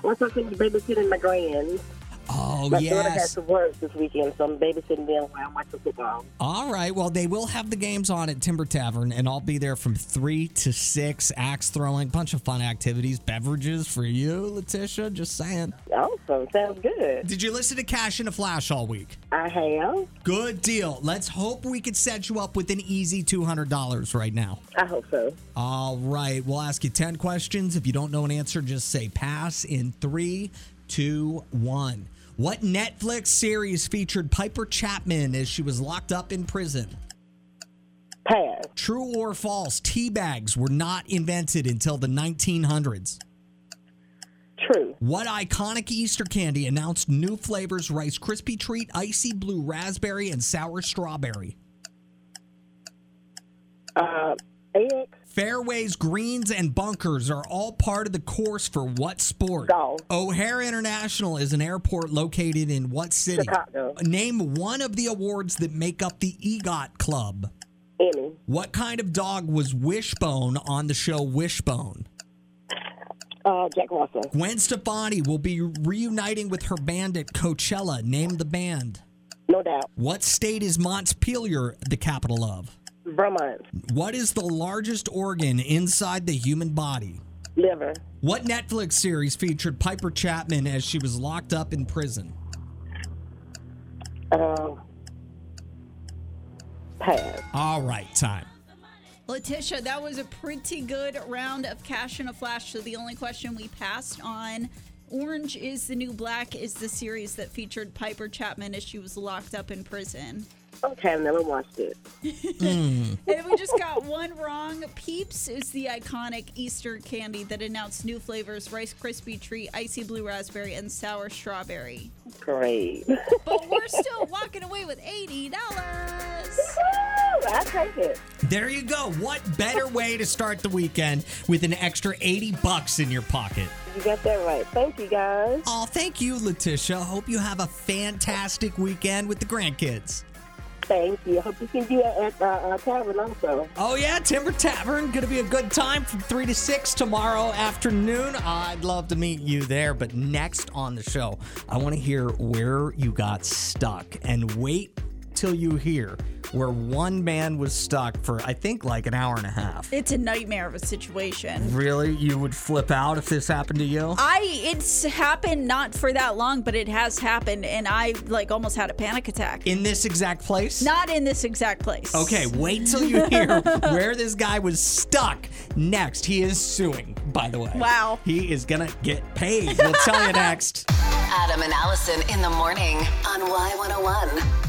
once I finish babysitting my grands. Oh, my daughter has to work this weekend, so I'm babysitting them while I'm watching football. All right. Well, they will have the games on at Timber Tavern, and I'll be there from three to six. Axe throwing, bunch of fun activities, beverages for you, Letitia. Just saying. Awesome. Sounds good. Did you listen to Cash in a Flash all week? I have. Good deal. Let's hope we could set you up with an easy $200 right now. I hope so. All right. We'll ask you 10 questions. If you don't know an answer, just say pass in three, two, one. What Netflix series featured Piper Chapman as she was locked up in prison? Pass. True or false? Tea bags were not invented until the 1900s. True. What iconic Easter candy announced new flavors Rice Krispie Treat, Icy Blue Raspberry, and Sour Strawberry? Uh, egg. Fairways, greens, and bunkers are all part of the course for what sport? Golf. O'Hare International is an airport located in what city? Chicago. Name one of the awards that make up the EGOT Club. Emmy. What kind of dog was Wishbone on the show Wishbone? Uh, Jack Russell. Gwen Stefani will be reuniting with her band at Coachella. Name the band. No doubt. What state is Montpelier the capital of? Vermont. What is the largest organ inside the human body? Liver. What Netflix series featured Piper Chapman as she was locked up in prison? Uh, pass. All right, time. Letitia, that was a pretty good round of cash in a flash. So the only question we passed on Orange is the New Black is the series that featured Piper Chapman as she was locked up in prison. Okay, I've never watched it. Mm. And we just got one wrong. Peeps is the iconic Easter candy that announced new flavors Rice Krispie Treat, Icy Blue Raspberry, and Sour Strawberry. Great. But we're still walking away with $80. I take it. There you go. What better way to start the weekend with an extra 80 bucks in your pocket? You got that right. Thank you, guys. Oh, thank you, Letitia. Hope you have a fantastic weekend with the grandkids. Thank you. Hope to see you at uh, uh, Tavern also. Oh, yeah, Timber Tavern. Going to be a good time from 3 to 6 tomorrow afternoon. I'd love to meet you there. But next on the show, I want to hear where you got stuck. And wait till you hear where one man was stuck for, I think, like an hour and a half. It's a nightmare of a situation. Really? You would flip out if this happened to you? I it's happened not for that long, but it has happened, and I like almost had a panic attack. In this exact place? Not in this exact place. Okay, wait till you hear where this guy was stuck. Next, he is suing, by the way. Wow. He is going to get paid. We'll tell you next. Adam and Allison in the morning on Y101.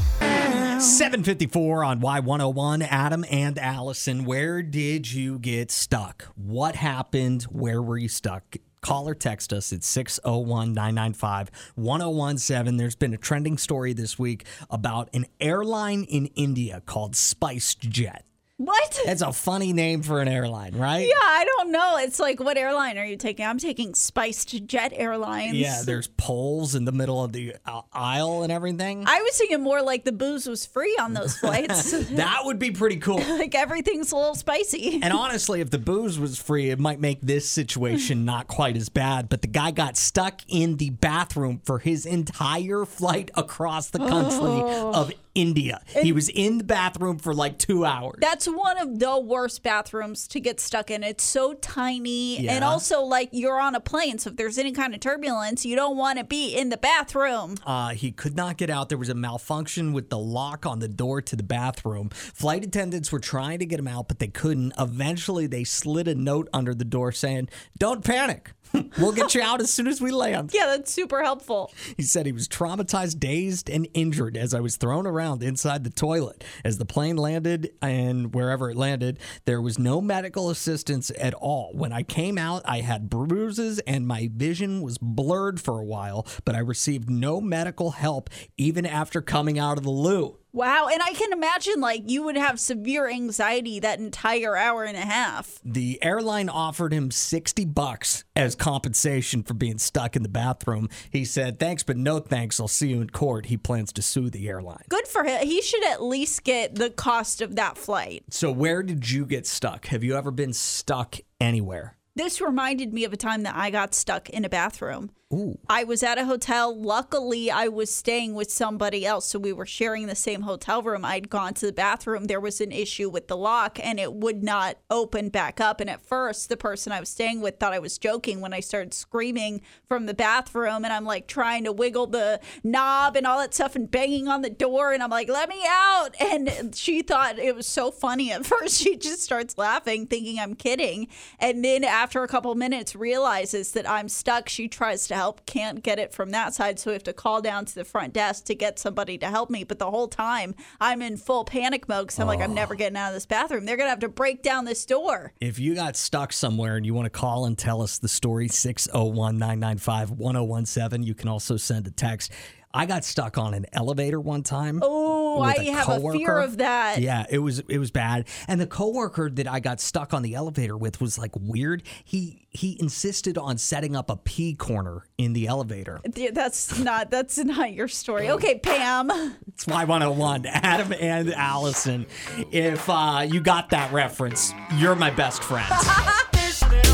754 on Y101. Adam and Allison, where did you get stuck? What happened? Where were you stuck? Call or text us at 601 995 1017. There's been a trending story this week about an airline in India called Spiced Jet. What? That's a funny name for an airline, right? Yeah, I don't know. It's like, what airline are you taking? I'm taking Spiced Jet Airlines. Yeah, there's poles in the middle of the uh, aisle and everything. I was thinking more like the booze was free on those flights. that would be pretty cool. like everything's a little spicy. And honestly, if the booze was free, it might make this situation not quite as bad. But the guy got stuck in the bathroom for his entire flight across the country Oh. of India. he was in the bathroom for like two hours. That's one of the worst bathrooms to get stuck in. It's so tiny. And also, like, you're on a plane. So if there's any kind of turbulence, you don't want to be in the bathroom. Uh, he could not get out. There was a malfunction with the lock on the door to the bathroom. Flight attendants were trying to get him out, but they couldn't. Eventually, they slid a note under the door saying, Don't panic. We'll get you out as soon as we land. Yeah, that's super helpful. He said he was traumatized, dazed, and injured as I was thrown around inside the toilet. As the plane landed and wherever it landed, there was no medical assistance at all. When I came out, I had bruises and my vision was blurred for a while, but I received no medical help even after coming out of the loo. Wow. And I can imagine, like, you would have severe anxiety that entire hour and a half. The airline offered him 60 bucks as compensation for being stuck in the bathroom. He said, Thanks, but no thanks. I'll see you in court. He plans to sue the airline. Good for him. He should at least get the cost of that flight. So, where did you get stuck? Have you ever been stuck anywhere? This reminded me of a time that I got stuck in a bathroom. Ooh. I was at a hotel. Luckily, I was staying with somebody else. So we were sharing the same hotel room. I'd gone to the bathroom. There was an issue with the lock and it would not open back up. And at first, the person I was staying with thought I was joking when I started screaming from the bathroom. And I'm like trying to wiggle the knob and all that stuff and banging on the door. And I'm like, let me out. And she thought it was so funny at first. She just starts laughing, thinking I'm kidding. And then after a couple minutes, realizes that I'm stuck. She tries to help, can't get it from that side. So we have to call down to the front desk to get somebody to help me. But the whole time, I'm in full panic mode because I'm like, I'm never getting out of this bathroom. They're going to have to break down this door. If you got stuck somewhere and you want to call and tell us the story, 601 995 1017, you can also send a text. I got stuck on an elevator one time. Oh, I have a fear of that. Yeah, it was it was bad. And the coworker that I got stuck on the elevator with was like weird. He he insisted on setting up a pee corner in the elevator. That's not that's not your story. Okay, Pam. It's Y101, Adam and Allison. If uh, you got that reference, you're my best friends.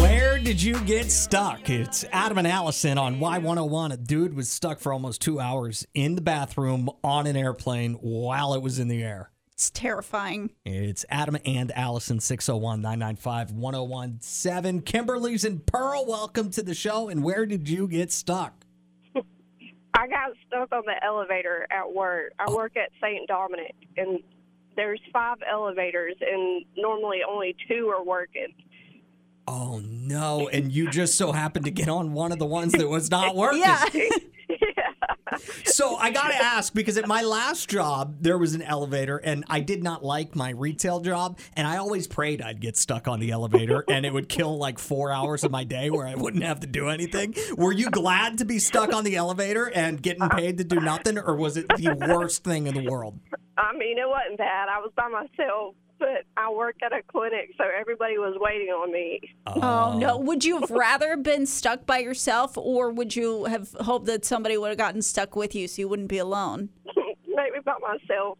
Where did you get stuck? It's Adam and Allison on Y101. A dude was stuck for almost two hours in the bathroom on an airplane while it was in the air. It's terrifying. It's Adam and Allison, 601 995 1017. Kimberly's in Pearl. Welcome to the show. And where did you get stuck? I got stuck on the elevator at work. I work at St. Dominic, and there's five elevators, and normally only two are working. Oh, no. And you just so happened to get on one of the ones that was not working. Yeah. So I gotta ask because at my last job there was an elevator and I did not like my retail job and I always prayed I'd get stuck on the elevator and it would kill like four hours of my day where I wouldn't have to do anything. Were you glad to be stuck on the elevator and getting paid to do nothing, or was it the worst thing in the world? I mean, it wasn't bad. I was by myself, but I work at a clinic, so everybody was waiting on me. Oh no! Would you have rather been stuck by yourself, or would you have hoped that somebody would have gotten stuck with you so you wouldn't be alone? Maybe by myself.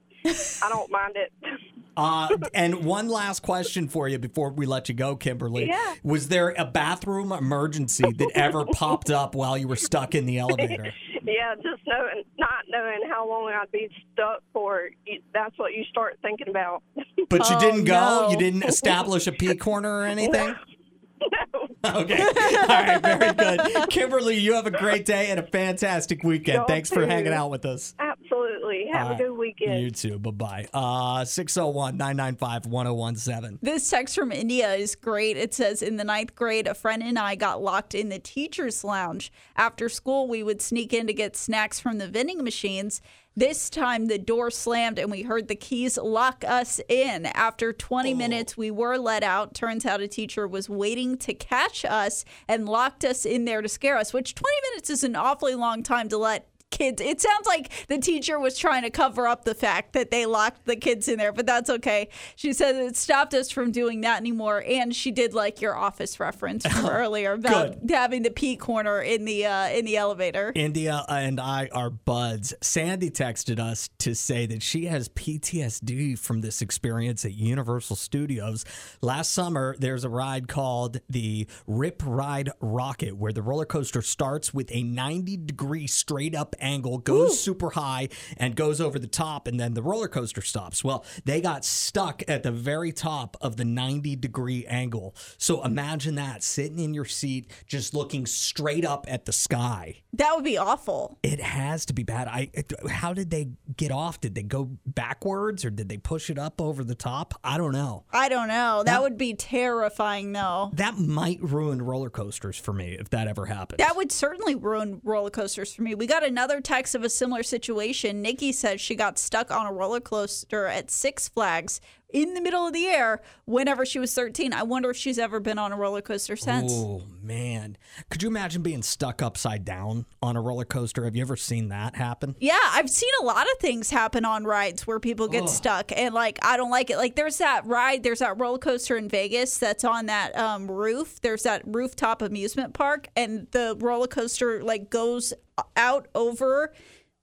I don't mind it. Uh, and one last question for you before we let you go, Kimberly. Yeah. Was there a bathroom emergency that ever popped up while you were stuck in the elevator? Yeah, just knowing, not knowing how long I'd be stuck for, that's what you start thinking about. But you Oh, didn't go? no. You didn't establish a pee corner or anything? Okay. All right. Very good. Kimberly, you have a great day and a fantastic weekend. Y'all Thanks for too. hanging out with us. Absolutely. Have All a good weekend. You too. Bye bye. Uh, 601 995 1017. This text from India is great. It says In the ninth grade, a friend and I got locked in the teacher's lounge. After school, we would sneak in to get snacks from the vending machines. This time, the door slammed and we heard the keys lock us in. After 20 minutes, we were let out. Turns out a teacher was waiting to catch us and locked us in there to scare us, which 20 minutes is an awfully long time to let kids. It sounds like the teacher was trying to cover up the fact that they locked the kids in there, but that's okay. She said it stopped us from doing that anymore, and she did like your office reference from earlier about having the pee corner in the uh, in the elevator. India and I are buds. Sandy texted us to say that she has PTSD from this experience at Universal Studios. Last summer, there's a ride called the Rip Ride Rocket, where the roller coaster starts with a 90 degree straight up angle, goes super high, and goes over the top, and then the roller coaster stops. Well, they got stuck at the very top of the 90 degree angle. So imagine that sitting in your seat, just looking straight up at the sky. That would be awful. It has to be bad. I how did they get off? Did they go backwards or did they push it up over the top? I don't know. I don't know. That would be terrifying, though. That might ruin roller coasters for me if that ever happens. That would certainly ruin roller coasters for me. We got another text of a similar situation. Nikki says she got stuck on a roller coaster at Six Flags in the middle of the air whenever she was 13. I wonder if she's ever been on a roller coaster since. Oh man, could you imagine being stuck upside down on a roller coaster? Have you ever seen that happen? Yeah, I've seen a lot of things happen on rides where people get stuck, and like I don't like it. Like there's that ride, there's that roller coaster in Vegas that's on that um, roof. There's that rooftop amusement park, and the roller coaster like goes out over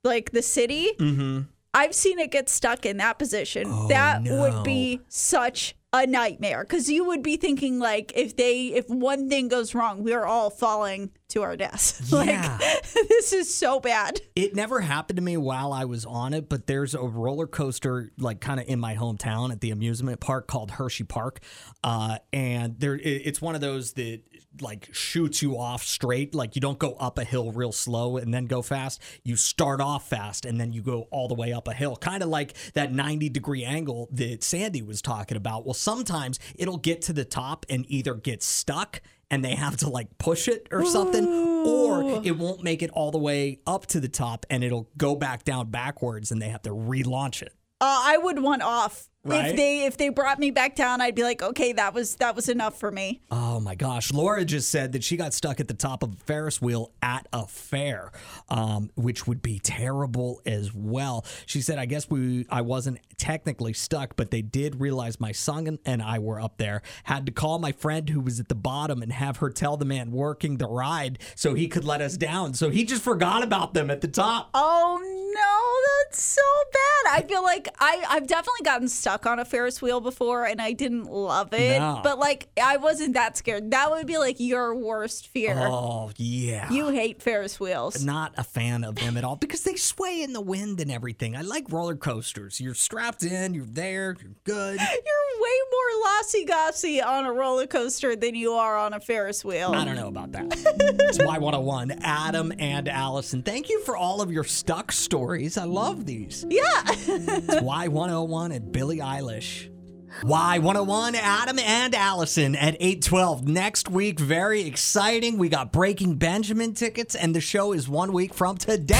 like the city. Mm-hmm. I've seen it get stuck in that position. Oh, that no. would be such a nightmare because you would be thinking like if they if one thing goes wrong, we are all falling to our deaths. Yeah. like this is so bad. It never happened to me while I was on it, but there's a roller coaster like kind of in my hometown at the amusement park called Hershey Park, uh, and there it- it's one of those that like shoots you off straight. Like you don't go up a hill real slow and then go fast. You start off fast and then you go all the way up a hill, kind of like that 90 degree angle that Sandy was talking about. Well, sometimes it'll get to the top and either get stuck and they have to like push it or something, or it won't make it all the way up to the top and it'll go back down backwards and they have to relaunch it. Uh, I would want off. Right? If they if they brought me back down, I'd be like, okay, that was that was enough for me. Oh my gosh. Laura just said that she got stuck at the top of a Ferris wheel at a fair, um, which would be terrible as well. She said, I guess we I wasn't technically stuck, but they did realize my son and- and I were up there. Had to call my friend who was at the bottom and have her tell the man working the ride so he could let us down. So he just forgot about them at the top. Oh no, that's so bad. I feel like I I've definitely gotten stuck on a Ferris wheel before and I didn't love it, No. but like I wasn't that scared. That would be like your worst fear. Oh, yeah. You hate Ferris wheels. not a fan of them at all because they sway in the wind and everything. I like roller coasters. You're strapped in, you're there, you're good. You're way more lossy gossy on a roller coaster than you are on a Ferris wheel. I don't know about that. it's Y101, Adam and Allison. Thank you for all of your stuck stories. I love these. Yeah. It's Y101 and Billie Eilish. Y101, Adam and Allison at 812. Next week, very exciting. We got Breaking Benjamin tickets, and the show is one week from today.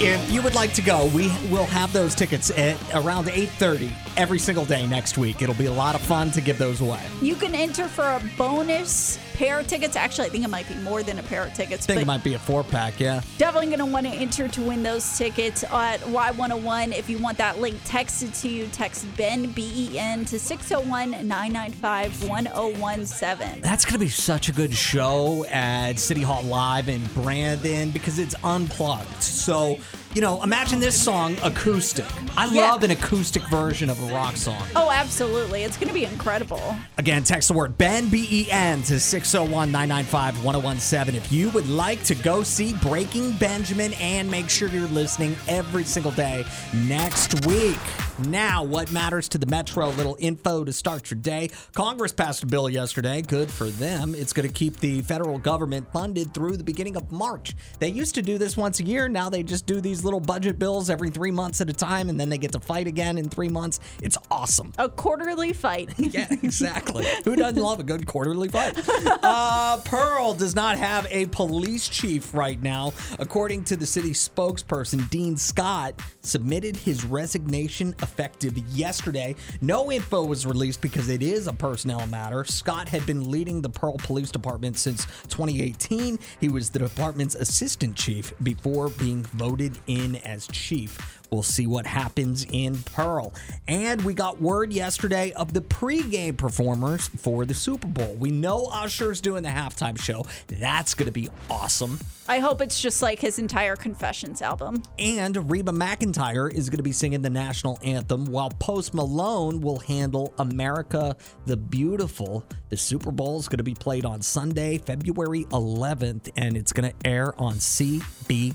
If you would like to go, we will have those tickets at around 8:30 every single day next week. It'll be a lot of fun to give those away. You can enter for a bonus pair of tickets. Actually, I think it might be more than a pair of tickets. I think but it might be a four pack, yeah. Definitely going to want to enter to win those tickets at Y101. If you want that link texted to you, text Ben, B E N, to 601 995 1017. That's going to be such a good show at City Hall Live in Brandon because it's unplugged. So, you know, imagine this song acoustic. I Yeah. love an acoustic version of a rock song. Oh, absolutely. It's going to be incredible. Again, text the word Ben, B E N, to 601 995 1017 if you would like to go see Breaking Benjamin and make sure you're listening every single day next week. Now, what matters to the Metro? Little info to start your day. Congress passed a bill yesterday. Good for them. It's going to keep the federal government funded through the beginning of March. They used to do this once a year. Now they just do these little budget bills every three months at a time, and then they get to fight again in three months. It's awesome. A quarterly fight. Yeah, exactly. Who doesn't love a good quarterly fight? Uh, Pearl does not have a police chief right now. According to the city spokesperson, Dean Scott submitted his resignation effective yesterday. No info was released because it is a personnel matter. Scott had been leading the Pearl Police Department since 2018. He was the department's assistant chief before being voted in as chief. We'll see what happens in Pearl. And we got word yesterday of the pregame performers for the Super Bowl. We know Usher's doing the halftime show. That's going to be awesome. I hope it's just like his entire Confessions album. And Reba McIntyre is going to be singing the national anthem while Post Malone will handle America the Beautiful. The Super Bowl is going to be played on Sunday, February 11th, and it's going to air on CBS.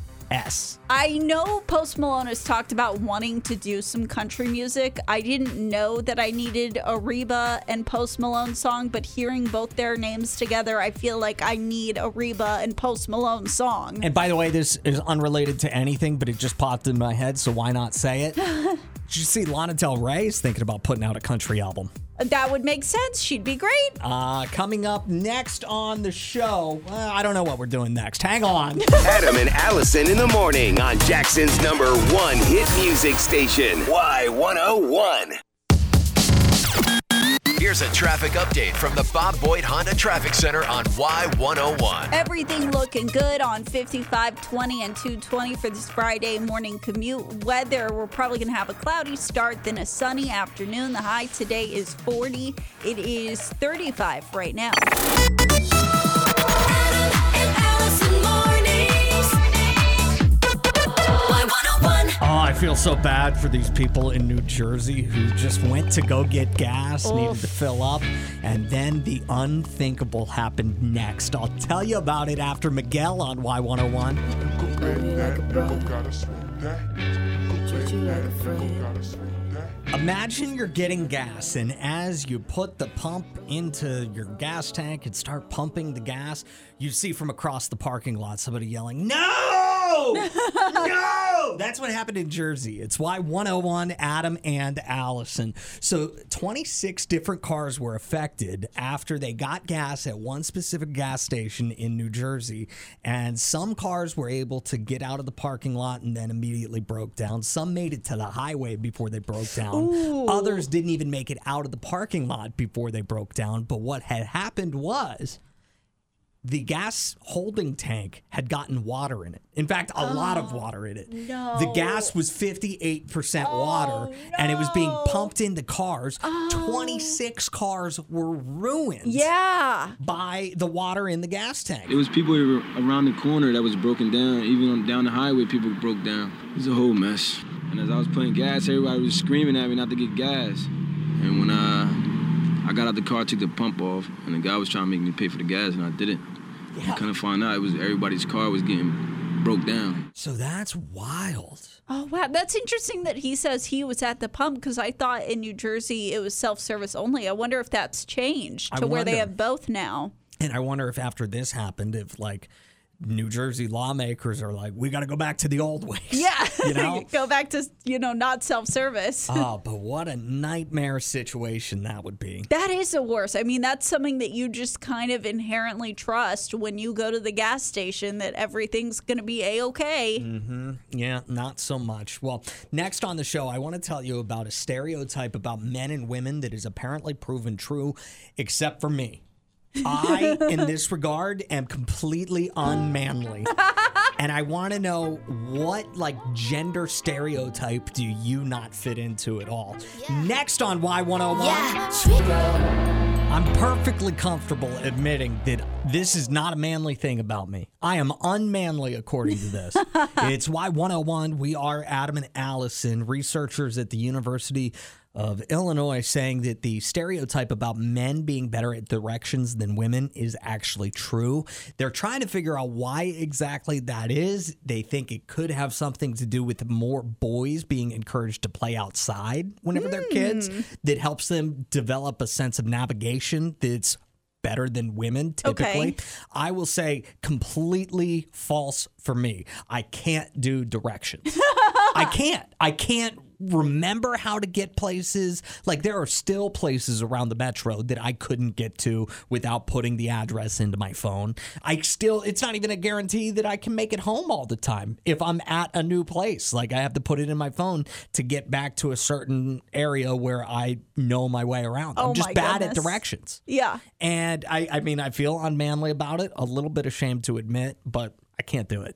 I know Post Malone has talked about wanting to do some country music. I didn't know that I needed a Reba and Post Malone song, but hearing both their names together, I feel like I need a Reba and Post Malone song. And by the way, this is unrelated to anything, but it just popped in my head, so why not say it? Did you see Lana Del Rey is thinking about putting out a country album? That would make sense. She'd be great. Uh, coming up next on the show, well, I don't know what we're doing next. Hang on. Adam and Allison in the morning on Jackson's number one hit music station, Y101. Here's a traffic update from the Bob Boyd Honda Traffic Center on Y101. Everything looking good on 55, 20, and 220 for this Friday morning commute. Weather, we're probably going to have a cloudy start, then a sunny afternoon. The high today is 40. It is 35 right now. Oh, I feel so bad for these people in New Jersey who just went to go get gas, needed to fill up, and then the unthinkable happened next. I'll tell you about it after Miguel on Y101. Imagine you're getting gas, and as you put the pump into your gas tank and start pumping the gas, you see from across the parking lot somebody yelling, No! no! That's what happened in Jersey. It's why 101 Adam and Allison. So 26 different cars were affected after they got gas at one specific gas station in New Jersey. And some cars were able to get out of the parking lot and then immediately broke down. Some made it to the highway before they broke down. Ooh. Others didn't even make it out of the parking lot before they broke down. But what had happened was the gas holding tank had gotten water in it. In fact, a lot of water in it. no. The gas was 58% water and it was being pumped into cars. Oh. 26 cars were ruined. Yeah. By the water in the gas tank. It was people around the corner that was broken down. Even on, down the highway, people broke down. It was a whole mess. And as I was putting gas, everybody was screaming at me not to get gas. And when uh, I got out the car, took the pump off, and the guy was trying to make me pay for the gas, and I didn't. I couldn't find out it was everybody's car was getting broke down. So that's wild. Oh, wow. That's interesting that he says he was at the pump because I thought in New Jersey it was self service only. I wonder if that's changed to where they have both now. And I wonder if after this happened, if like New Jersey lawmakers are like, we got to go back to the old ways. Yeah. You know? Go back to, you know, not self service. oh, but what a nightmare situation that would be. That is the worst. I mean, that's something that you just kind of inherently trust when you go to the gas station that everything's going to be a okay. hmm Yeah, not so much. Well, next on the show, I want to tell you about a stereotype about men and women that is apparently proven true, except for me. I, in this regard, am completely unmanly. and I want to know what, like, gender stereotype do you not fit into at all? Next on Y101. I'm perfectly comfortable admitting that this is not a manly thing about me. I am unmanly according to this. it's Y101. We are Adam and Allison, researchers at the University of Illinois, saying that the stereotype about men being better at directions than women is actually true. They're trying to figure out why exactly that is. They think it could have something to do with more boys being encouraged to play outside whenever they're kids hmm. that helps them develop a sense of navigation that's better than women typically. Okay. I will say completely false for me. I can't do directions. I can't. I can't remember how to get places. Like there are still places around the metro that I couldn't get to without putting the address into my phone. I still it's not even a guarantee that I can make it home all the time if I'm at a new place. Like I have to put it in my phone to get back to a certain area where I know my way around. Oh I'm just bad at directions. Yeah. And I, I mean, I feel unmanly about it, a little bit ashamed to admit, but I can't do it.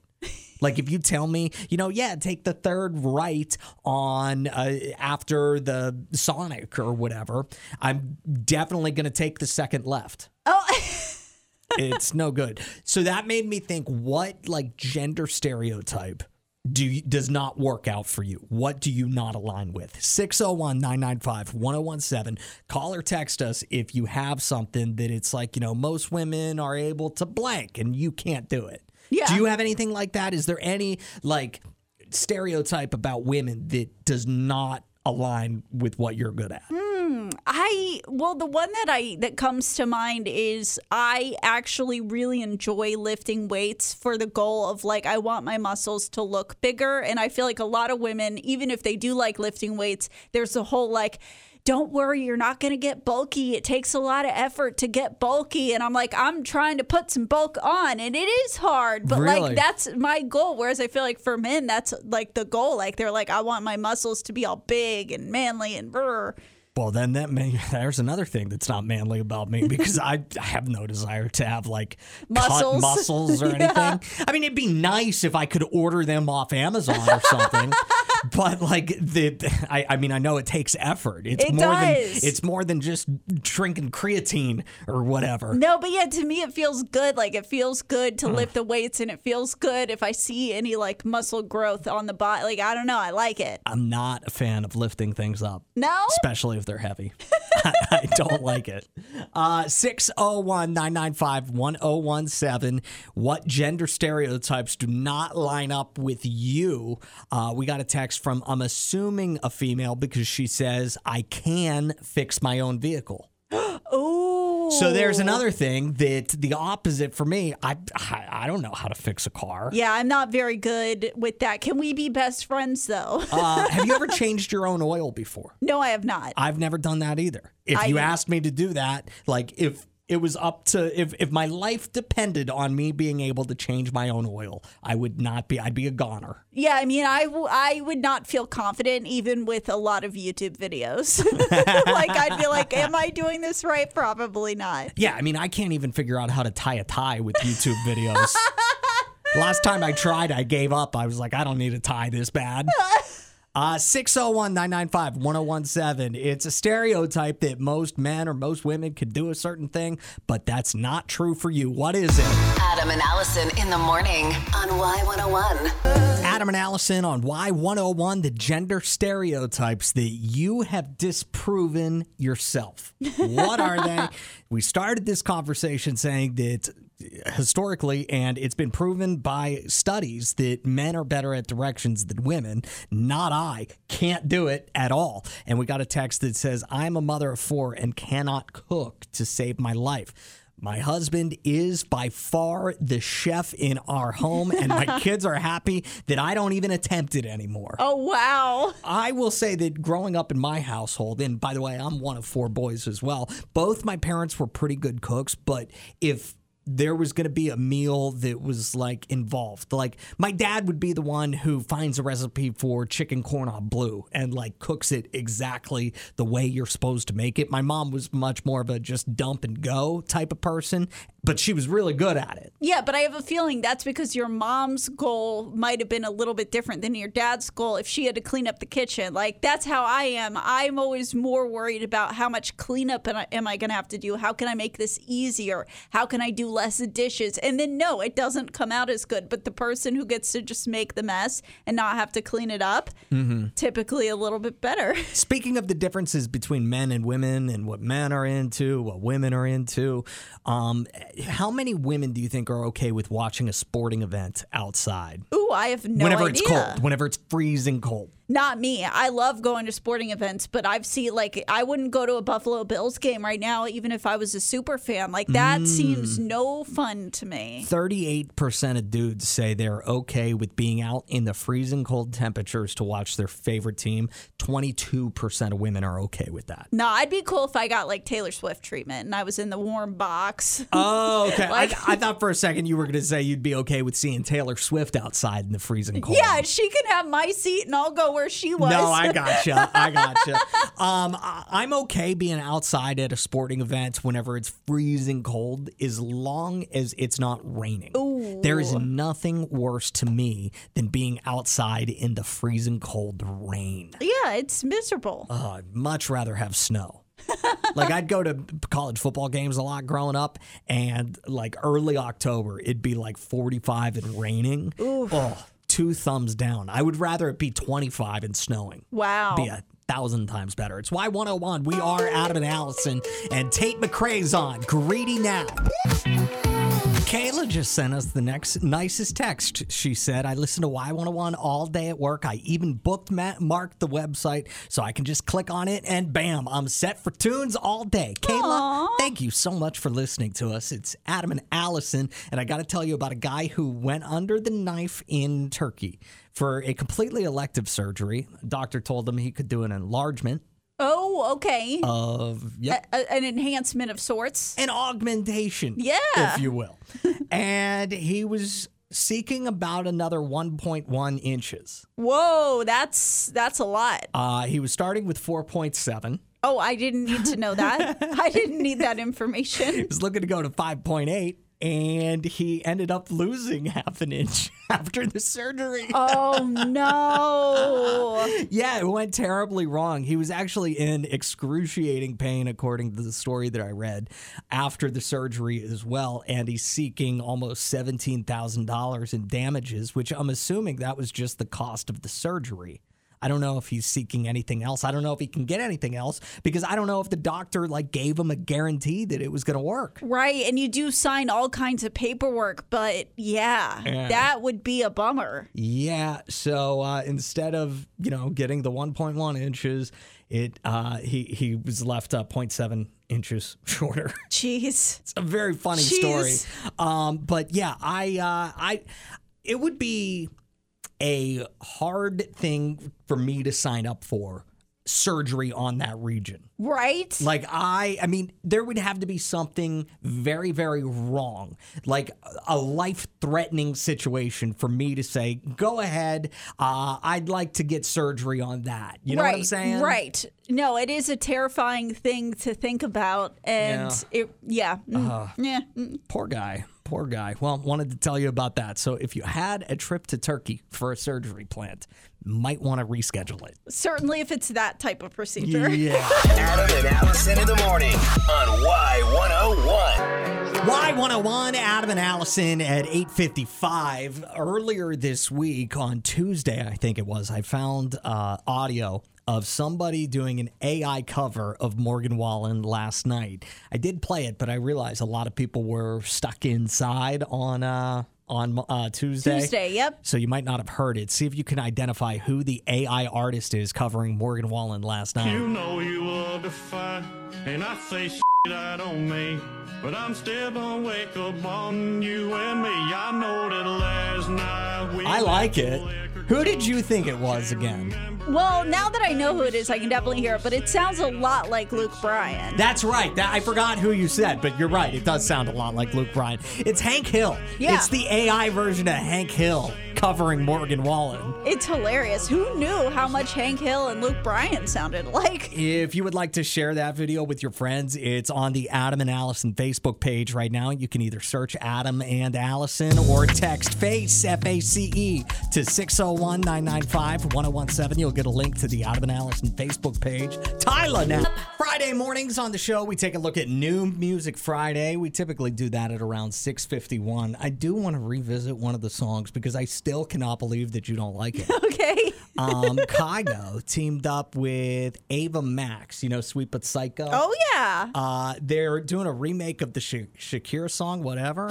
Like if you tell me, you know, yeah, take the third right on uh, after the Sonic or whatever, I'm definitely going to take the second left. Oh, It's no good. So that made me think, what like gender stereotype do you, does not work out for you? What do you not align with? 601 995 1017. Call or text us if you have something that it's like, you know, most women are able to blank and you can't do it. Yeah. Do you have anything like that? Is there any like stereotype about women that does not align with what you're good at? Hmm, I well, the one that I that comes to mind is I actually really enjoy lifting weights for the goal of like I want my muscles to look bigger, and I feel like a lot of women, even if they do like lifting weights, there's a whole like. Don't worry, you're not going to get bulky. It takes a lot of effort to get bulky. And I'm like, I'm trying to put some bulk on, and it is hard. But Really? like, that's my goal. Whereas I feel like for men, that's like the goal. Like, they're like, I want my muscles to be all big and manly and brr. Well, then that may, there's another thing that's not manly about me because I, have no desire to have like Muscles. muscles or Yeah. anything. I mean, it'd be nice if I could order them off Amazon or something. but like the, I, I mean, I know it takes effort. It's It more does. than it's more than just drinking creatine or whatever. No, but yeah, to me it feels good. Like it feels good to lift the weights, and it feels good if I see any like muscle growth on the body. Like I don't know, I like it. I'm not a fan of lifting things up. No? Especially if they're heavy. I, I don't like it. Uh 601 995 1017. What gender stereotypes do not line up with you? Uh, we got a text from, I'm assuming a female because she says, I can fix my own vehicle. Ooh. So there's another thing that the opposite for me. I, I I don't know how to fix a car. Yeah, I'm not very good with that. Can we be best friends though? Uh, have you ever changed your own oil before? no, I have not. I've never done that either. If I- you asked me to do that, like if it was up to if if my life depended on me being able to change my own oil, I would not be. I'd be a goner. Yeah, I mean, I, w- I would not feel confident even with a lot of YouTube videos. like, I'd be like, am I doing this right? Probably not. Yeah, I mean, I can't even figure out how to tie a tie with YouTube videos. Last time I tried, I gave up. I was like, I don't need a tie this bad. Uh, 601 995 1017. It's a stereotype that most men or most women could do a certain thing, but that's not true for you. What is it? Adam and Allison in the morning on Y101. Adam and Allison on Y101, the gender stereotypes that you have disproven yourself. What are they? we started this conversation saying that historically, and it's been proven by studies that men are better at directions than women. Not I. Can't do it at all. And we got a text that says, I'm a mother of four and cannot cook to save my life. My husband is by far the chef in our home, and my kids are happy that I don't even attempt it anymore. Oh, wow. I will say that growing up in my household, and by the way, I'm one of four boys as well, both my parents were pretty good cooks, but if there was going to be a meal that was like involved. Like my dad would be the one who finds a recipe for chicken corn on blue and like cooks it exactly the way you're supposed to make it. My mom was much more of a just dump and go type of person, but she was really good at it. Yeah, but I have a feeling that's because your mom's goal might have been a little bit different than your dad's goal if she had to clean up the kitchen. Like, that's how I am. I'm always more worried about how much cleanup am I- going to have to do? How can I make this easier? How can I do less dishes? And then, no, it doesn't come out as good. But the person who gets to just make the mess and not have to clean it up, Mm-hmm. typically a little bit better. Speaking of the differences between men and women and what men are into, what women are into, um, how many women do you think are okay with watching a sporting event outside? Ooh, I have no whenever idea. Whenever it's cold, whenever it's freezing cold. Not me. I love going to sporting events, but I've seen like I wouldn't go to a Buffalo Bills game right now, even if I was a super fan. Like that Mm. seems no fun to me. 38% of dudes say they're okay with being out in the freezing cold temperatures to watch their favorite team. 22% of women are okay with that. No, I'd be cool if I got like Taylor Swift treatment and I was in the warm box. Oh, okay. Like- I, I thought for a second you were going to say you'd be okay with seeing Taylor Swift outside in the freezing cold. yeah, she can have my seat and I'll go where she was. No, I gotcha. I gotcha. Um, I'm okay being outside at a sporting event whenever it's freezing cold, as long as it's not raining. There is nothing worse to me than being outside in the freezing cold rain. yeah, it's miserable. Oh, I'd much rather have snow. like I'd go to college football games a lot growing up, and like early October, it'd be like 45 and raining. Oh, two thumbs down. I would rather it be 25 and snowing. Wow. Be a thousand times better. It's Y101. We are Adam and Allison, and Tate McRae's on. Greedy now. Kayla just sent us the next nicest text. She said, I listen to Y101 all day at work. I even booked Matt marked the website so I can just click on it and bam, I'm set for tunes all day. Kayla, thank you so much for listening to us. It's Adam and Allison, and I got to tell you about a guy who went under the knife in Turkey for a completely elective surgery. Doctor told him he could do an enlargement Oh, okay. of yep, A- a- an enhancement of sorts. an augmentation, Yeah. if you will. and he was seeking about another 1.1 inches. Whoa, that's that's a lot. Uh, he was starting with 4.7. Oh, I didn't need to know that. I didn't need that information. He was looking to go to 5.8, and he ended up losing half an inch after the surgery. Oh no. Yeah, it went terribly wrong. He was actually in excruciating pain, according to the story that I read, after the surgery as well. And he's seeking almost $17,000 in damages, which I'm assuming that was just the cost of the surgery. I don't know if he's seeking anything else. I don't know if he can get anything else because I don't know if the doctor like gave him a guarantee that it was going to work. Right, and you do sign all kinds of paperwork, but yeah, Yeah. that would be a bummer. Yeah. So uh, instead of you know getting the 1.1 inches, it uh, he he was left uh, 0.7 inches shorter. Jeez. It's a very funny Jeez. story. Um, but yeah, I uh, I it would be a hard thing for me to sign up for surgery on that region. Right? Like I I mean there would have to be something very very wrong. Like a life-threatening situation for me to say go ahead uh I'd like to get surgery on that. You know right, what I'm saying? Right. No, it is a terrifying thing to think about, and Yeah. it, yeah, mm, Uh, yeah. mm. Poor guy. Poor guy. Well, wanted to tell you about that. So if you had a trip to Turkey for a surgery plant, might want to reschedule it. Certainly, if it's that type of procedure. Yeah. Adam and Allison in the morning on Y101. Y101, Adam and Allison at 8.55. Earlier this week, on Tuesday, I think it was, I found uh, audio of somebody doing an AI cover of Morgan Wallen last night. I did play it, but I realized a lot of people were stuck inside on uh, on uh, Tuesday. Tuesday, yep. So you might not have heard it. See if you can identify who the AI artist is covering Morgan Wallen last night. You know you will defy, and I say shit I don't mean. But I'm still gonna wake up on you and me. I know that last night we I like it. Who did you think it was again? Well, now that I know who it is, I can definitely hear it, but it sounds a lot like Luke Bryan. That's right. That, I forgot who you said, but you're right. It does sound a lot like Luke Bryan. It's Hank Hill. Yeah. It's the AI version of Hank Hill covering Morgan Wallen. It's hilarious. Who knew how much Hank Hill and Luke Bryan sounded like? If you would like to share that video with your friends, it's on the Adam and Allison Facebook page right now. You can either search Adam and Allison or text FACE, F A C E, to 601 995 1017. You'll get a link to the Adam and Allison Facebook page. Tyler now. Friday mornings on the show, we take a look at New Music Friday. We typically do that at around 651. I do want to revisit one of the songs because I still cannot believe that you don't like it. Okay. um, Kygo teamed up with Ava Max, you know, Sweet But Psycho. Oh, yeah. Uh, they're doing a remake of the Sha- Shakira song, whatever.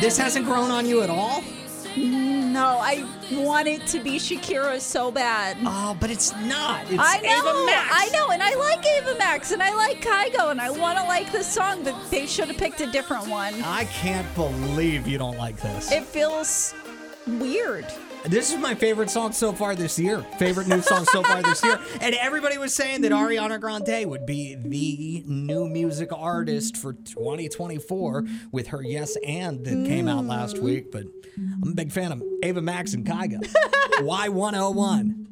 This hasn't grown on you at all? No, I want it to be Shakira so bad. Oh, but it's not. It's I know. Ava Max. I know, and I like Ava Max, and I like Kygo, and I want to like this song, but they should have picked a different one. I can't believe you don't like this. It feels weird. This is my favorite song so far this year. Favorite new song so far this year. And everybody was saying that Ariana Grande would be the new music artist for 2024 with her Yes and that came out last mm. week. But I'm a big fan of Ava Max and Kygo. Y101.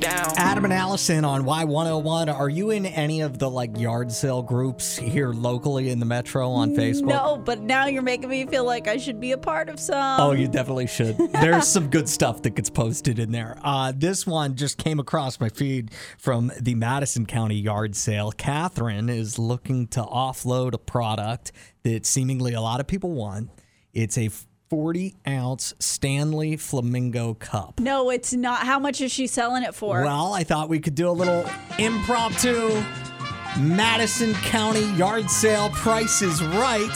Down. Adam and Allison on Y101. Are you in any of the like yard sale groups here locally in the metro on Facebook? No, but now you're making me feel like I should be a part of some. Oh, you definitely should. There's some good stuff that gets posted in there. Uh, this one just came across my feed from the Madison County yard sale. Catherine is looking to offload a product that seemingly a lot of people want. It's a 40 ounce Stanley Flamingo cup. No, it's not. How much is she selling it for? Well, I thought we could do a little impromptu Madison County yard sale Price is Right.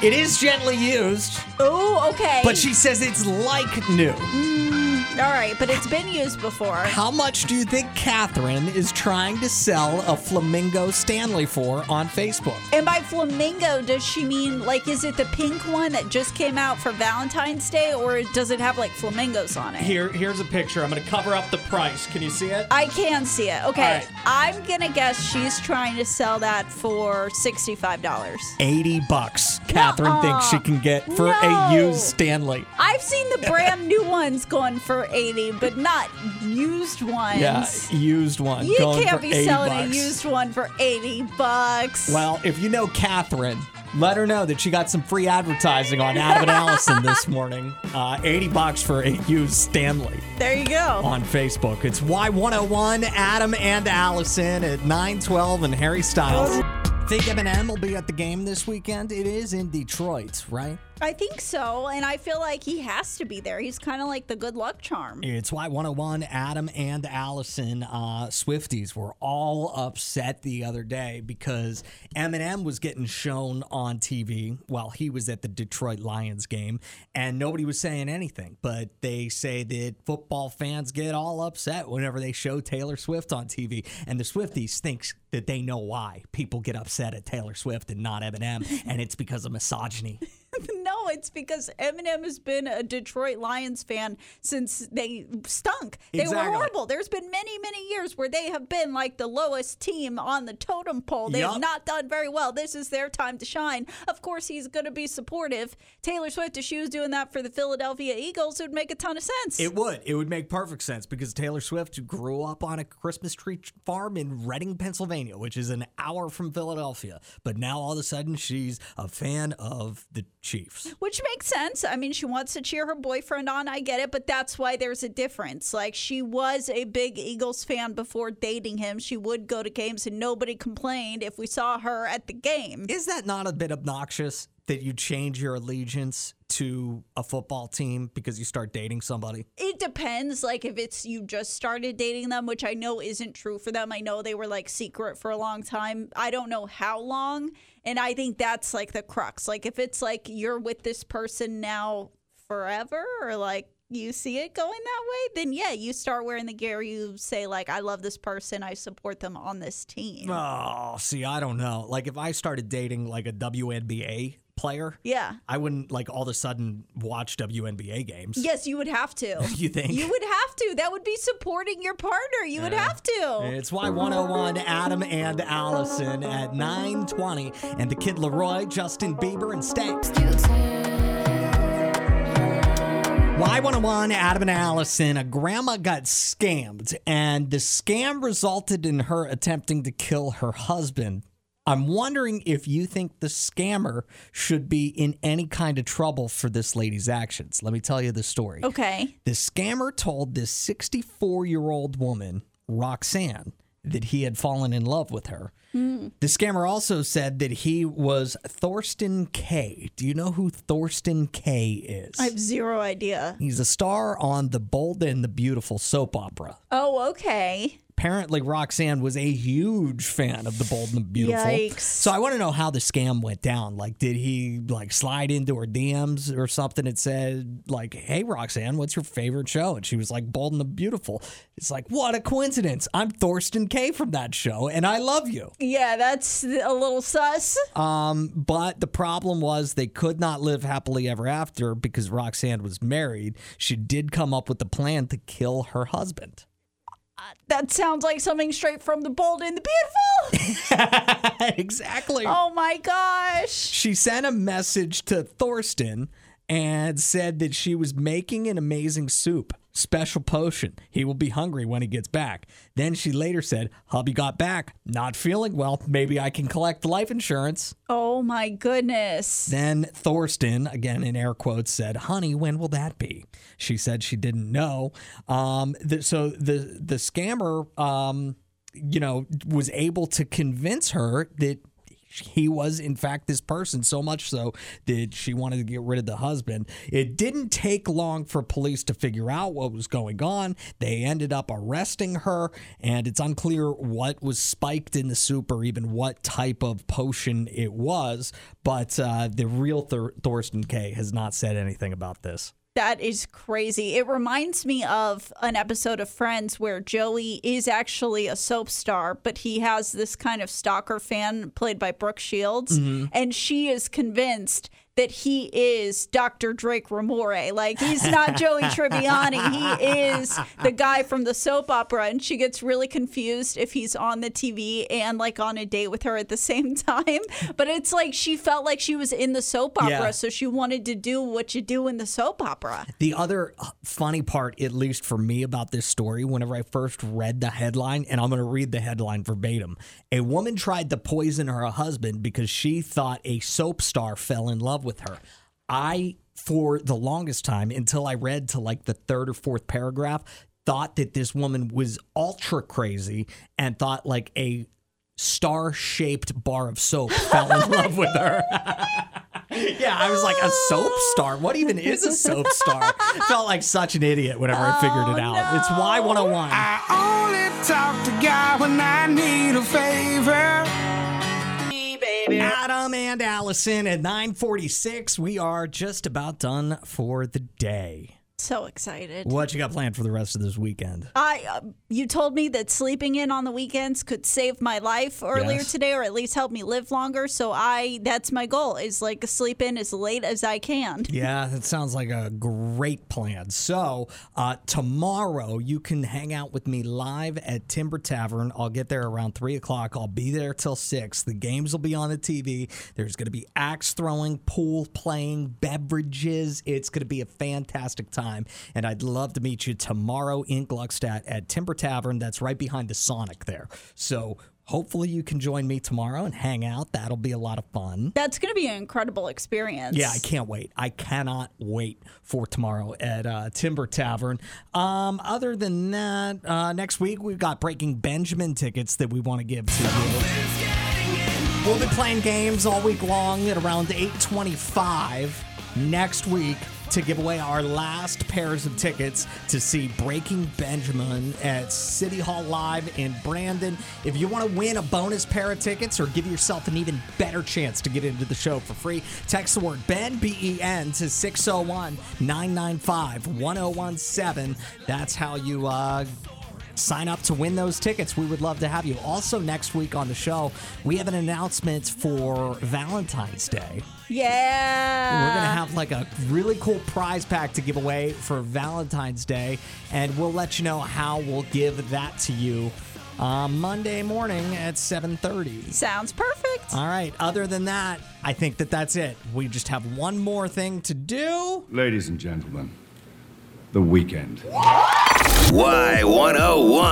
It is gently used, oh, okay. but she says it's like new. Mm, All right, but it's been used before. How much do you think Catherine is trying to sell a Flamingo Stanley for on Facebook? And by flamingo, does she mean like is it the pink one that just came out for Valentine's Day, or does it have like flamingos on it? Here, here's a picture. I'm going to cover up the price. Can you see it? I can see it. Okay, All right. I'm gonna guess she's trying to sell that for sixty-five dollars. 80 bucks. Catherine thinks she can get for No. a used Stanley. I've seen the brand new ones going for eighty, but not used ones. Yeah, used one. You going can't be 80 selling bucks. a used one for eighty bucks. Well, if you know Catherine, let her know that she got some free advertising on Adam and Allison this morning. Uh, 80 bucks for a used Stanley there you go. on Facebook. It's Y101, Adam and Allison at 912 and Harry Styles. Think Eminem will be at the game this weekend? It is in Detroit, right? I think so, and I feel like he has to be there. He's kind of like the good luck charm. It's Y101, Adam and Allison uh, Swifties were all upset the other day because Eminem was getting shown on TV while he was at the Detroit Lions game, and nobody was saying anything. But they say that football fans get all upset whenever they show Taylor Swift on TV, and the Swifties thinks that they know why people get upset at Taylor Swift and not Eminem, and it's because of misogyny. no, it's because Eminem has been a Detroit Lions fan since they stunk. They Exactly. were horrible. There's been many, many years where they have been like the lowest team on the totem pole. They Yup. have not done very well. This is their time to shine. Of course, he's going to be supportive. Taylor Swift, if she was doing that for the Philadelphia Eagles, it would make a ton of sense. It would. It would make perfect sense because Taylor Swift grew up on a Christmas tree farm in Reading, Pennsylvania, which is an hour from Philadelphia. But now all of a sudden she's a fan of the Chiefs. Which makes sense. I mean, she wants to cheer her boyfriend on. I get it, but that's why there's a difference. Like, she was a big Eagles fan before dating him. She would go to games and nobody complained if we saw her at the game. Is that not a bit obnoxious? that you change your allegiance to a football team because you start dating somebody? It depends. Like if it's you just started dating them, which I know isn't true for them. I know they were like secret for a long time. I don't know how long. And I think that's like the crux. Like if it's like you're with this person now forever or like you see it going that way, then yeah, you start wearing the gear. You say like, I love this person. I support them on this team. Oh, see, I don't know. Like if I started dating like a WNBA player, Yeah. I wouldn't like all of a sudden watch WNBA games. Yes, you would have to. You think? You would have to. That would be supporting your partner. You would have to. It's Y101, Adam and Allison at 920, and the Kid LAROI, Justin Bieber, and Stanks. Y101, Adam and Allison, a grandma got scammed, and the scam resulted in her attempting to kill her husband. I'm wondering if you think the scammer should be in any kind of trouble for this lady's actions. Let me tell you the story. Okay. The scammer told this 64 year old woman, Roxanne, that he had fallen in love with her. Hmm. The scammer also said that he was Thorsten Kaye. Do you know who Thorsten Kaye is? I have zero idea. He's a star on the Bold and the Beautiful soap opera. Oh, okay. Apparently, Roxanne was a huge fan of the Bold and the Beautiful. Yikes. So I want to know how the scam went down. Like, did he like slide into her DMs or something that said like, "Hey, Roxanne, what's your favorite show?" And she was like, "Bold and the Beautiful." It's like, what a coincidence! I'm Thorsten Kaye from that show, and I love you. Yeah, that's a little sus. Um, but the problem was they could not live happily ever after because Roxanne was married. She did come up with the plan to kill her husband. That sounds like something straight from the Bold and the Beautiful. exactly. Oh my gosh. She sent a message to Thorsten and said that she was making an amazing soup, special potion. He will be hungry when he gets back. Then she later said, Hubby got back, not feeling well. Maybe I can collect life insurance. Oh my goodness. Then Thorsten, again in air quotes, said, "Honey, when will that be?" She said she didn't know. Um, th- so the the scammer, um, you know, was able to convince her that he was in fact this person. So much so that she wanted to get rid of the husband. It didn't take long for police to figure out what was going on. They ended up arresting her and it's unclear what was spiked in the soup or even what type of potion it was. But uh, the real Thor- thorsten kaye has not said anything about this That is crazy. It reminds me of an episode of Friends where Joey is actually a soap star, but he has this kind of stalker fan played by Brooke Shields, Mhm. and she is convinced that he is Dr. Drake Ramore. Like he's not Joey Tribbiani. He is the guy from the soap opera, and she gets really confused if he's on the TV and like on a date with her at the same time. But it's like she felt like she was in the soap opera, Yeah. so she wanted to do what you do in the soap opera. The other uh, funny part, at least for me, about this story, whenever I first read the headline, and I'm going to read the headline verbatim a woman tried to poison her husband because she thought a soap star fell in love with her. I, for the longest time, until I read to like the third or fourth paragraph, thought that this woman was ultra crazy and thought like a star shaped bar of soap fell in love with her. Yeah, I was like, a soap star? What even is a soap star? Felt like such an idiot whenever I figured it oh, out. It's Y101. I only talk to God when I need a favor. Adam and Allison at 946. We are just about done for the day. So excited. What you got planned for the rest of this weekend? I uh, you told me that sleeping in on the weekends could save my life earlier Yes. today or at least help me live longer so I that's my goal is like sleep in as late as I can. Yeah, that sounds like a great plan. So, uh, tomorrow you can hang out with me live at Timber Tavern. I'll get there around three o'clock. I'll be there till six. The games will be on the TV. There's going to be axe throwing, pool playing, beverages. It's going to be a fantastic time. And I'd love to meet you tomorrow in Gluckstadt at Timber Tavern. That's right behind the Sonic there. So, hopefully, you can join me tomorrow and hang out. That'll be a lot of fun. That's going to be an incredible experience. Yeah, I can't wait. I cannot wait for tomorrow at uh, Timber Tavern. Um, other than that, uh, next week we've got Breaking Benjamin tickets that we want to give to you. We'll be playing games all week long at around 825 next week to give away our last pairs of tickets to see Breaking Benjamin at City Hall Live in Brandon. If you want to win a bonus pair of tickets or give yourself an even better chance to get into the show for free, text the word Ben, B E N, to 601 995 1017. That's how you uh, sign up to win those tickets. We would love to have you. Also, next week on the show, we have an announcement for Valentine's Day. Yeah. We're going to have like a really cool prize pack to give away for Valentine's Day, and we'll let you know how we'll give that to you uh, Monday morning at 7:30. Sounds perfect. All right. Other than that, I think that that's it. We just have one more thing to do. Ladies and gentlemen, the weekend. Y101.